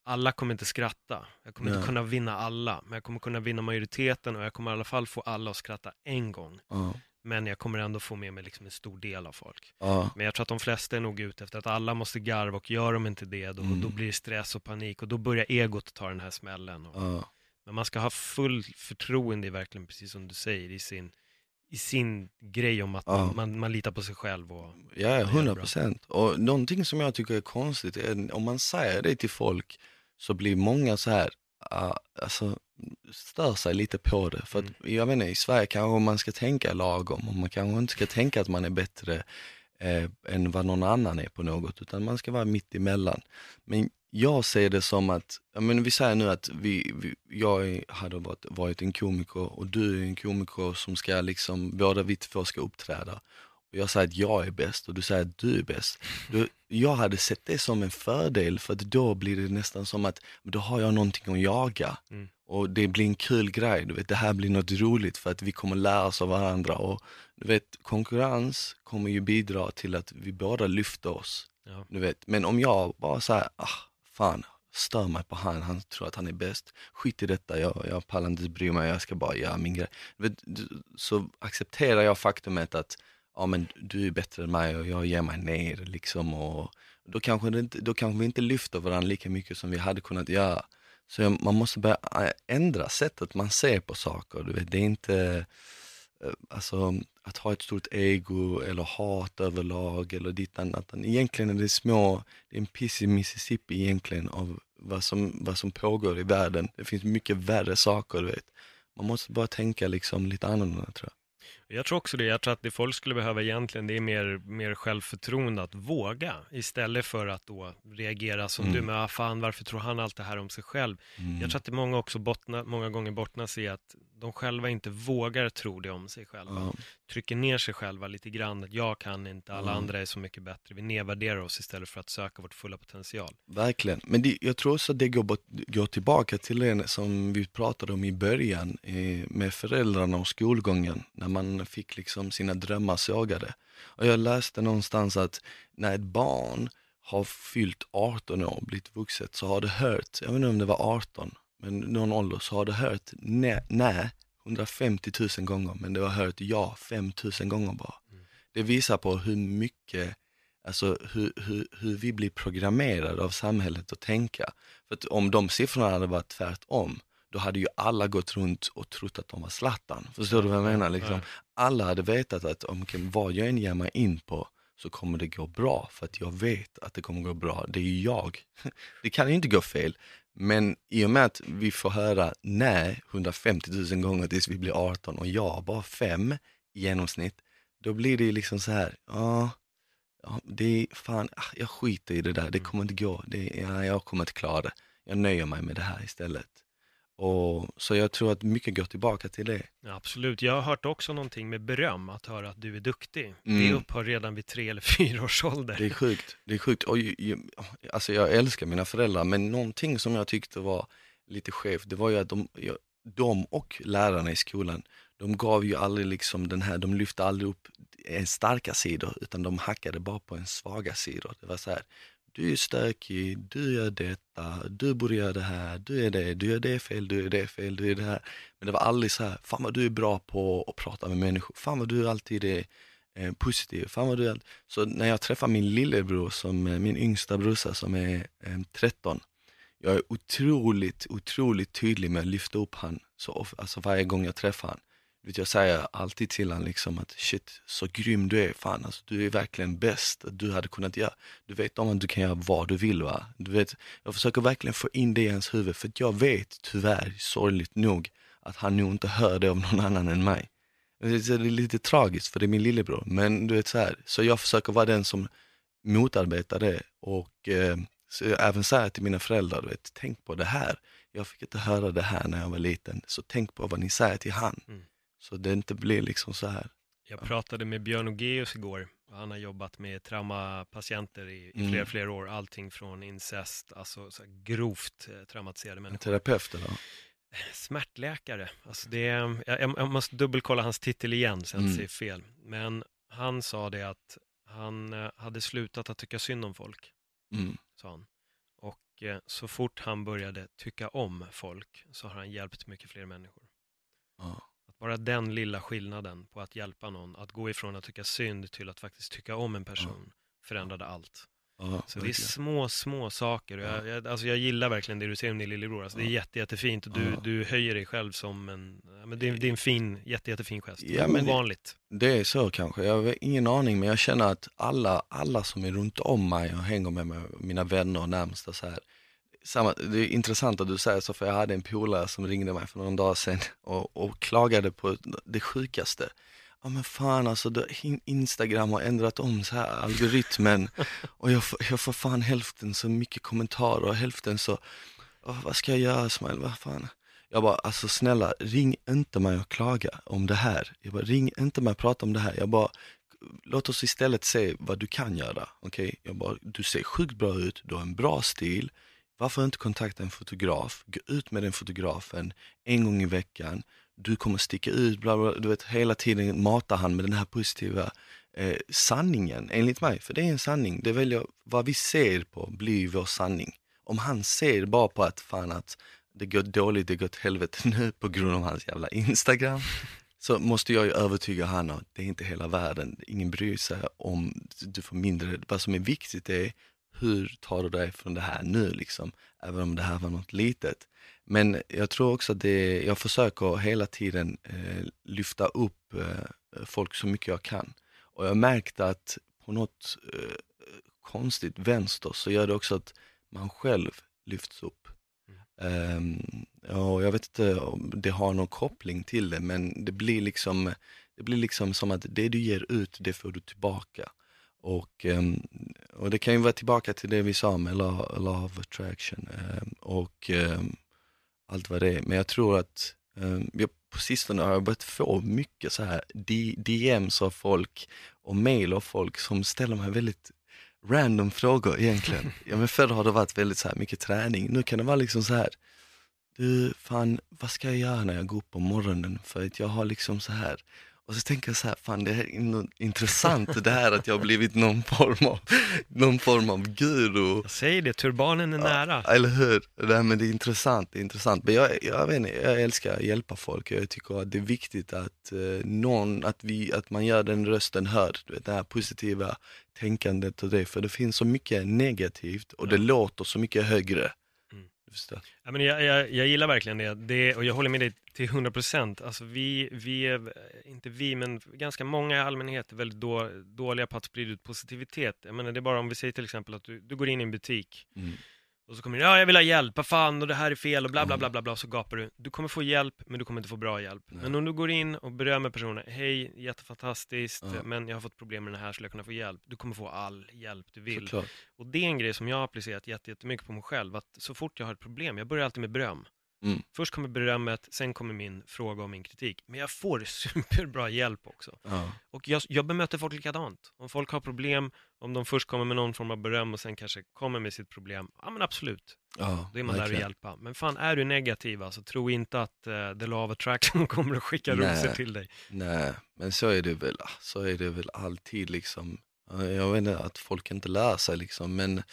alla kommer inte skratta. Jag kommer Nej. inte kunna vinna alla, men jag kommer kunna vinna majoriteten och jag kommer i alla fall få alla att skratta en gång. ja, Men jag kommer ändå få med mig liksom en stor del av folk. ja, Men jag tror att de flesta är nog ute efter att alla måste garva och gör de inte det, då, Mm. då blir det stress och panik och då börjar egot ta den här smällen. Och, ja, men man ska ha full förtroende i verkligen, precis som du säger, i sin, i sin grej om att Ja. man, man, man litar på sig själv. Och, Ja, hundra procent. Och någonting som jag tycker är konstigt är om man säger det till folk så blir många så här, alltså stör sig lite på det. För att, jag vet inte, i Sverige kanske man ska tänka lagom och man kanske inte ska tänka att man är bättre eh, än vad någon annan är på något, utan man ska vara mitt emellan. Men jag ser det som att, ja, men vi säger nu att vi, vi, jag hade varit, varit en komiker och du är en komiker som ska liksom, båda vi två ska uppträda. Jag säger att jag är bäst och du säger att du är bäst. Då, jag hade sett det som en fördel för att då blir det nästan som att då har jag någonting att jaga. Mm. Och det blir en kul grej, du vet, det här blir något roligt för att vi kommer lära oss av varandra. Och du vet, konkurrens kommer ju bidra till att vi båda lyfter oss. ja. Du vet, men om jag bara säger, ah, fan, stör mig på han, han tror att han är bäst. Skit i detta, jag, jag pallar inte bry mig, jag ska bara göra min grej. Du vet, du- så accepterar jag faktumet att, ja men du är bättre än mig och jag ger mig ner liksom. Och då, kanske det inte, då kanske vi inte lyfter varandra lika mycket som vi hade kunnat göra. Så man måste börja äh, ändra sättet man ser på saker. Du vet, det är inte, eh, alltså att ha ett stort ego eller hat överlag eller ditt annat. Egentligen är det små, det är en piss i Mississippi egentligen av vad som, vad som pågår i världen. Det finns mycket värre saker, du vet. Man måste bara tänka liksom lite annorlunda tror jag. Jag tror också det. Jag tror att det folk skulle behöva egentligen, det är mer, mer självförtroende att våga istället för att då reagera som Mm. du, men ah, fan varför tror han allt det här om sig själv? Mm. Jag tror att det många också bottnar, många gånger bottnas i att de själva inte vågar tro det om sig själva. Ja, Trycker ner sig själva lite grann, att jag kan inte, alla Ja. andra är så mycket bättre. Vi nedvärderar oss istället för att söka vårt fulla potential. verkligen. Men det, jag tror också att det går, går tillbaka till det som vi pratade om i början eh, med föräldrarna och skolgången, när man fick liksom sina drömmar sågade. Och jag läste någonstans att när ett barn har fyllt 18 år, blivit vuxet, så har det hört, jag vet inte om det var 18, men någon ålder, så har det hört nej, nej 150 000 gånger, men det har hört ja 5 000 gånger bara. Mm. det visar på hur mycket, alltså hur, hur, hur vi blir programmerade av samhället att tänka. För att om de siffrorna hade varit tvärtom, då hade ju alla gått runt och trott att de var Zlatan. Förstår du vad jag menar? Liksom? Alla hade vetat att om vad jag än ger mig in på så kommer det gå bra för att jag vet att det kommer gå bra. Det är ju jag. Det kan ju inte gå fel. Men i och med att vi får höra nej 150 000 gånger tills vi blir 18 och ja bara fem i genomsnitt, då blir det liksom så här, ja, ja det är fan, ah, jag skiter i det där, det kommer inte gå, det, ja, jag kommer inte klara det. Jag nöjer mig med det här istället. Och, så jag tror att mycket går tillbaka till det. Ja, absolut. Jag har hört också någonting med beröm, att höra att du är duktig. Det Mm. upphör redan vid tre eller fyra års ålder. Det är sjukt. Det är sjukt. Och, alltså jag älskar mina föräldrar, men någonting som jag tyckte var lite skevt, det var ju att de, de och lärarna i skolan, de gav ju aldrig liksom den här, de lyfte aldrig upp en starka sidor, utan de hackade bara på en svaga sidor. Det var så här, du är stökig, du gör detta, du borde göra det här, du är det, du gör det fel, du är det fel, du är det här. Men det var aldrig så här, fan vad du är bra på att prata med människor, fan vad du alltid är eh, positiv, fan vad du är så när jag träffar min lillebror, som, eh, min yngsta brorsa som är eh, 13, jag är otroligt, otroligt tydlig med att lyfta upp han så alltså varje gång jag träffar han. Vet, jag säger alltid till han liksom att shit, så grym du är, fan alltså, du är verkligen bäst. Du hade kunnat göra, du vet om att du kan göra vad du vill va. Du vet, jag försöker verkligen få in det i hans huvud, för att jag vet tyvärr, sorgligt nog, att han nog inte hör det av någon annan än mig. Det är lite tragiskt för det är min lillebror, men du vet så här, så jag försöker vara den som motarbetar det och eh, så även säga till mina föräldrar, du vet, tänk på det här. Jag fick inte höra det här när jag var liten, så tänk på vad ni säger till han. Mm. Så det inte blir liksom så här. Jag pratade med Björn Ogeus igår. Han har jobbat med traumapatienter i, i Mm. flera, flera år. Allting från incest, alltså grovt eh, traumatiserade En människor. terapeut eller? Smärtläkare. Alltså det, jag jag måste dubbelkolla hans titel igen så jag inte Mm. säger fel. Men han sa det att han eh, hade slutat att tycka synd om folk, Mm. sa han. Och eh, så fort han började tycka om folk så har han hjälpt mycket fler människor. Ja. Bara den lilla skillnaden på att hjälpa någon, att gå ifrån att tycka synd till att faktiskt tycka om en person, förändrade allt. Ja, Så det är små, små saker. Och jag, jag, alltså jag gillar verkligen det du säger om din lillebror. Alltså det är Ja. jätte, jättefint och du, Ja. du höjer dig själv som en, ja, men det, är, det är en fin, jätte, jättefin gest. Ja, men det- Ovanligt. Det är så kanske, jag har ingen aning men jag känner att alla, alla som är runt om mig och hänger med mig, mina vänner och närmsta så här. Samma, det är intressant att du säger så för jag hade en polare som ringde mig för någon dag sedan och, och klagade på det sjukaste. Ja men fan alltså, Instagram har ändrat om så här algoritmen och jag, får- jag får fan hälften så mycket kommentarer och hälften så, "Åh, vad ska jag göra Smile, vad fan. Jag bara, alltså snälla, ring inte mig och klaga om det här. Jag bara, ring inte mig och prata om det här. Jag bara, låt oss istället se vad du kan göra. Okej, jag bara, du ser sjukt bra ut, du har en bra stil. Varför inte kontakta en fotograf? Gå ut med den fotografen en gång i veckan. Du kommer sticka ut, bla bla, du vet hela tiden matar han med den här positiva eh, sanningen, enligt mig. För det är en sanning, det väljer, vad vi ser på blir vår sanning. Om han ser bara på att fan att det går dåligt, det går åt helvete nu på grund av hans jävla Instagram. Så måste jag ju övertyga han att det är inte hela världen, ingen bryr sig om du får mindre. Vad som är viktigt är hur tar du dig från det här nu liksom, även om det här var något litet. Men jag tror också att det, jag försöker hela tiden eh, lyfta upp eh, folk så mycket jag kan. Och jag har märkt att på något eh, konstigt vänster så gör det också att man själv lyfts upp. Ehm, och jag vet inte om det har någon koppling till det, men det blir liksom, det blir liksom som att det du ger ut, det får du tillbaka. Och, ehm, och det kan ju vara tillbaka till det vi sa med law, law of attraction ehm, och ehm, allt vad det är. Men jag tror att jag, på sistone har jag börjat få mycket så här DMs av folk och mail av folk som ställer mig väldigt random frågor egentligen. ja, men förr har det varit väldigt så här mycket träning. Nu kan det vara liksom så här, du fan vad ska jag göra när jag går upp på morgonen för att jag har liksom så här. Och så tänker jag så här, fan det här är in- intressant det här att jag har blivit någon form av, någon form av guru. Jag säger det, turbanen är nära. Eller hur? Det, här, men det är intressant, det är intressant. Men jag, jag, vet inte, jag älskar att hjälpa folk. Jag tycker att det är viktigt att, eh, någon, att, vi, att man gör den rösten hörd. Du vet, det här positiva tänkandet och det. För det finns så mycket negativt och det Ja. låter så mycket högre. Förstår? Ja, men jag, jag, jag gillar verkligen det. det, och jag håller med dig till 100 procent. Alltså vi, vi, är- inte vi, men ganska många i allmänhet är väldigt då, dåliga på att sprida ut positivitet. Jag menar, det är bara om vi säger till exempel att du, du går in i en butik Mm. Och så kommer det, ja jag vill ha hjälp, vad fan, och det här är fel och bla bla bla bla bla, och så gapar du. Du kommer få hjälp, men du kommer inte få bra hjälp. Nej. Men om du går in och berömmer personen, hej, jättefantastiskt, Ja. men jag har fått problem med det här, skulle jag kunna få hjälp? Du kommer få all hjälp du vill. Såklart. Och det är en grej som jag har applicerat jätte- jättemycket på mig själv, att så fort jag har ett problem, jag börjar alltid med beröm. Mm. Först kommer berömmet, sen kommer min fråga och min kritik. Men jag får superbra hjälp också. Ja. Och jag, jag bemöter folk likadant. Om folk har problem, om de först kommer med någon form av beröm och sen kanske kommer med sitt problem, ja men absolut, Ja, då är man där och verkligen. hjälpa. Men fan, är du negativ, alltså tro inte att uh, the law of attraction kommer att skicka rosor till dig. Nej, men så är det väl, så är det väl alltid liksom. Ja, Jag vet inte att folk inte lär sig liksom, men,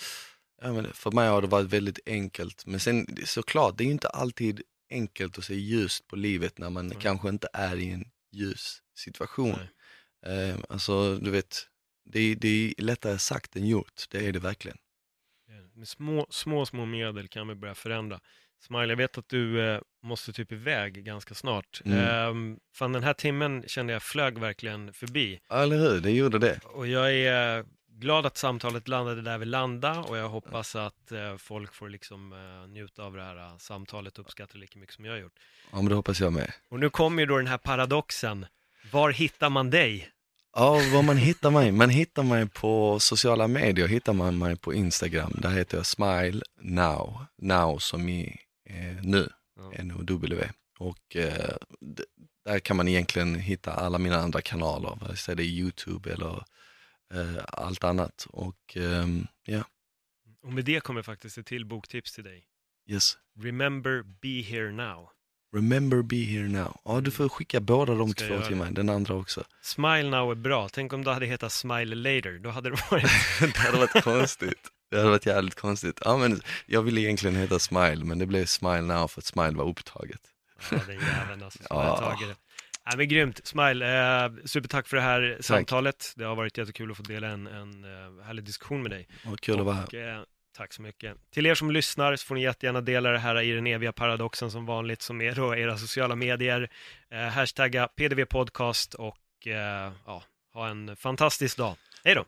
ja, men för mig har det varit väldigt enkelt. Men sen såklart, det är ju inte alltid enkelt att se ljust på livet när man Nej. kanske inte är i en ljus situation. Nej. Eh, alltså, du vet, det det är lättare sagt än gjort, det är det verkligen. Med små, små, små medel kan vi börja förändra. Smile, jag vet att du eh, måste typ iväg ganska snart. Mm. Ehm, fan, den här timmen kände jag flög verkligen förbi. Ja, Eller hur, det gjorde det. Och jag är glad att samtalet landade där vi landade och jag hoppas att eh, folk får liksom eh, njuta av det här eh, samtalet och uppskatta lika mycket som jag har gjort. Ja, men det hoppas jag med. Och nu kommer ju då den här paradoxen. Var hittar man dig? Ja, var man hittar mig? Man hittar mig på sociala medier, hittar man mig på Instagram. Där heter jag Smile Now, now som i eh, nu, Ja. N-O-W. Och eh, där kan man egentligen hitta alla mina andra kanaler, vare sig det är Youtube eller allt annat. Och ehm, ja, Och med det kommer faktiskt ett till boktips till dig. yes. Remember Be Here Now. Remember be here now. Ja, du får skicka båda de Ska två till mig, den andra också. Smile Now är bra. Tänk om du hade hetat Smile Later. Då hade det varit... det hade varit konstigt. Det hade varit jävligt konstigt. Ja, men jag ville egentligen heta Smile, men det blev Smile Now för att Smile var upptaget. Ja, den jäveln alltså. Som Ja. Nej, men grymt. Smile, eh, supertack för det här samtalet. Det har varit jättekul att få dela en, en eh, härlig diskussion med dig. Vad kul att vara här. Och, eh, tack så mycket. Till er som lyssnar så får ni jättegärna dela det här i den eviga paradoxen som vanligt, som är då era sociala medier. Eh, hashtagga PDV Podcast och eh, ja, ha en fantastisk dag. Hej då!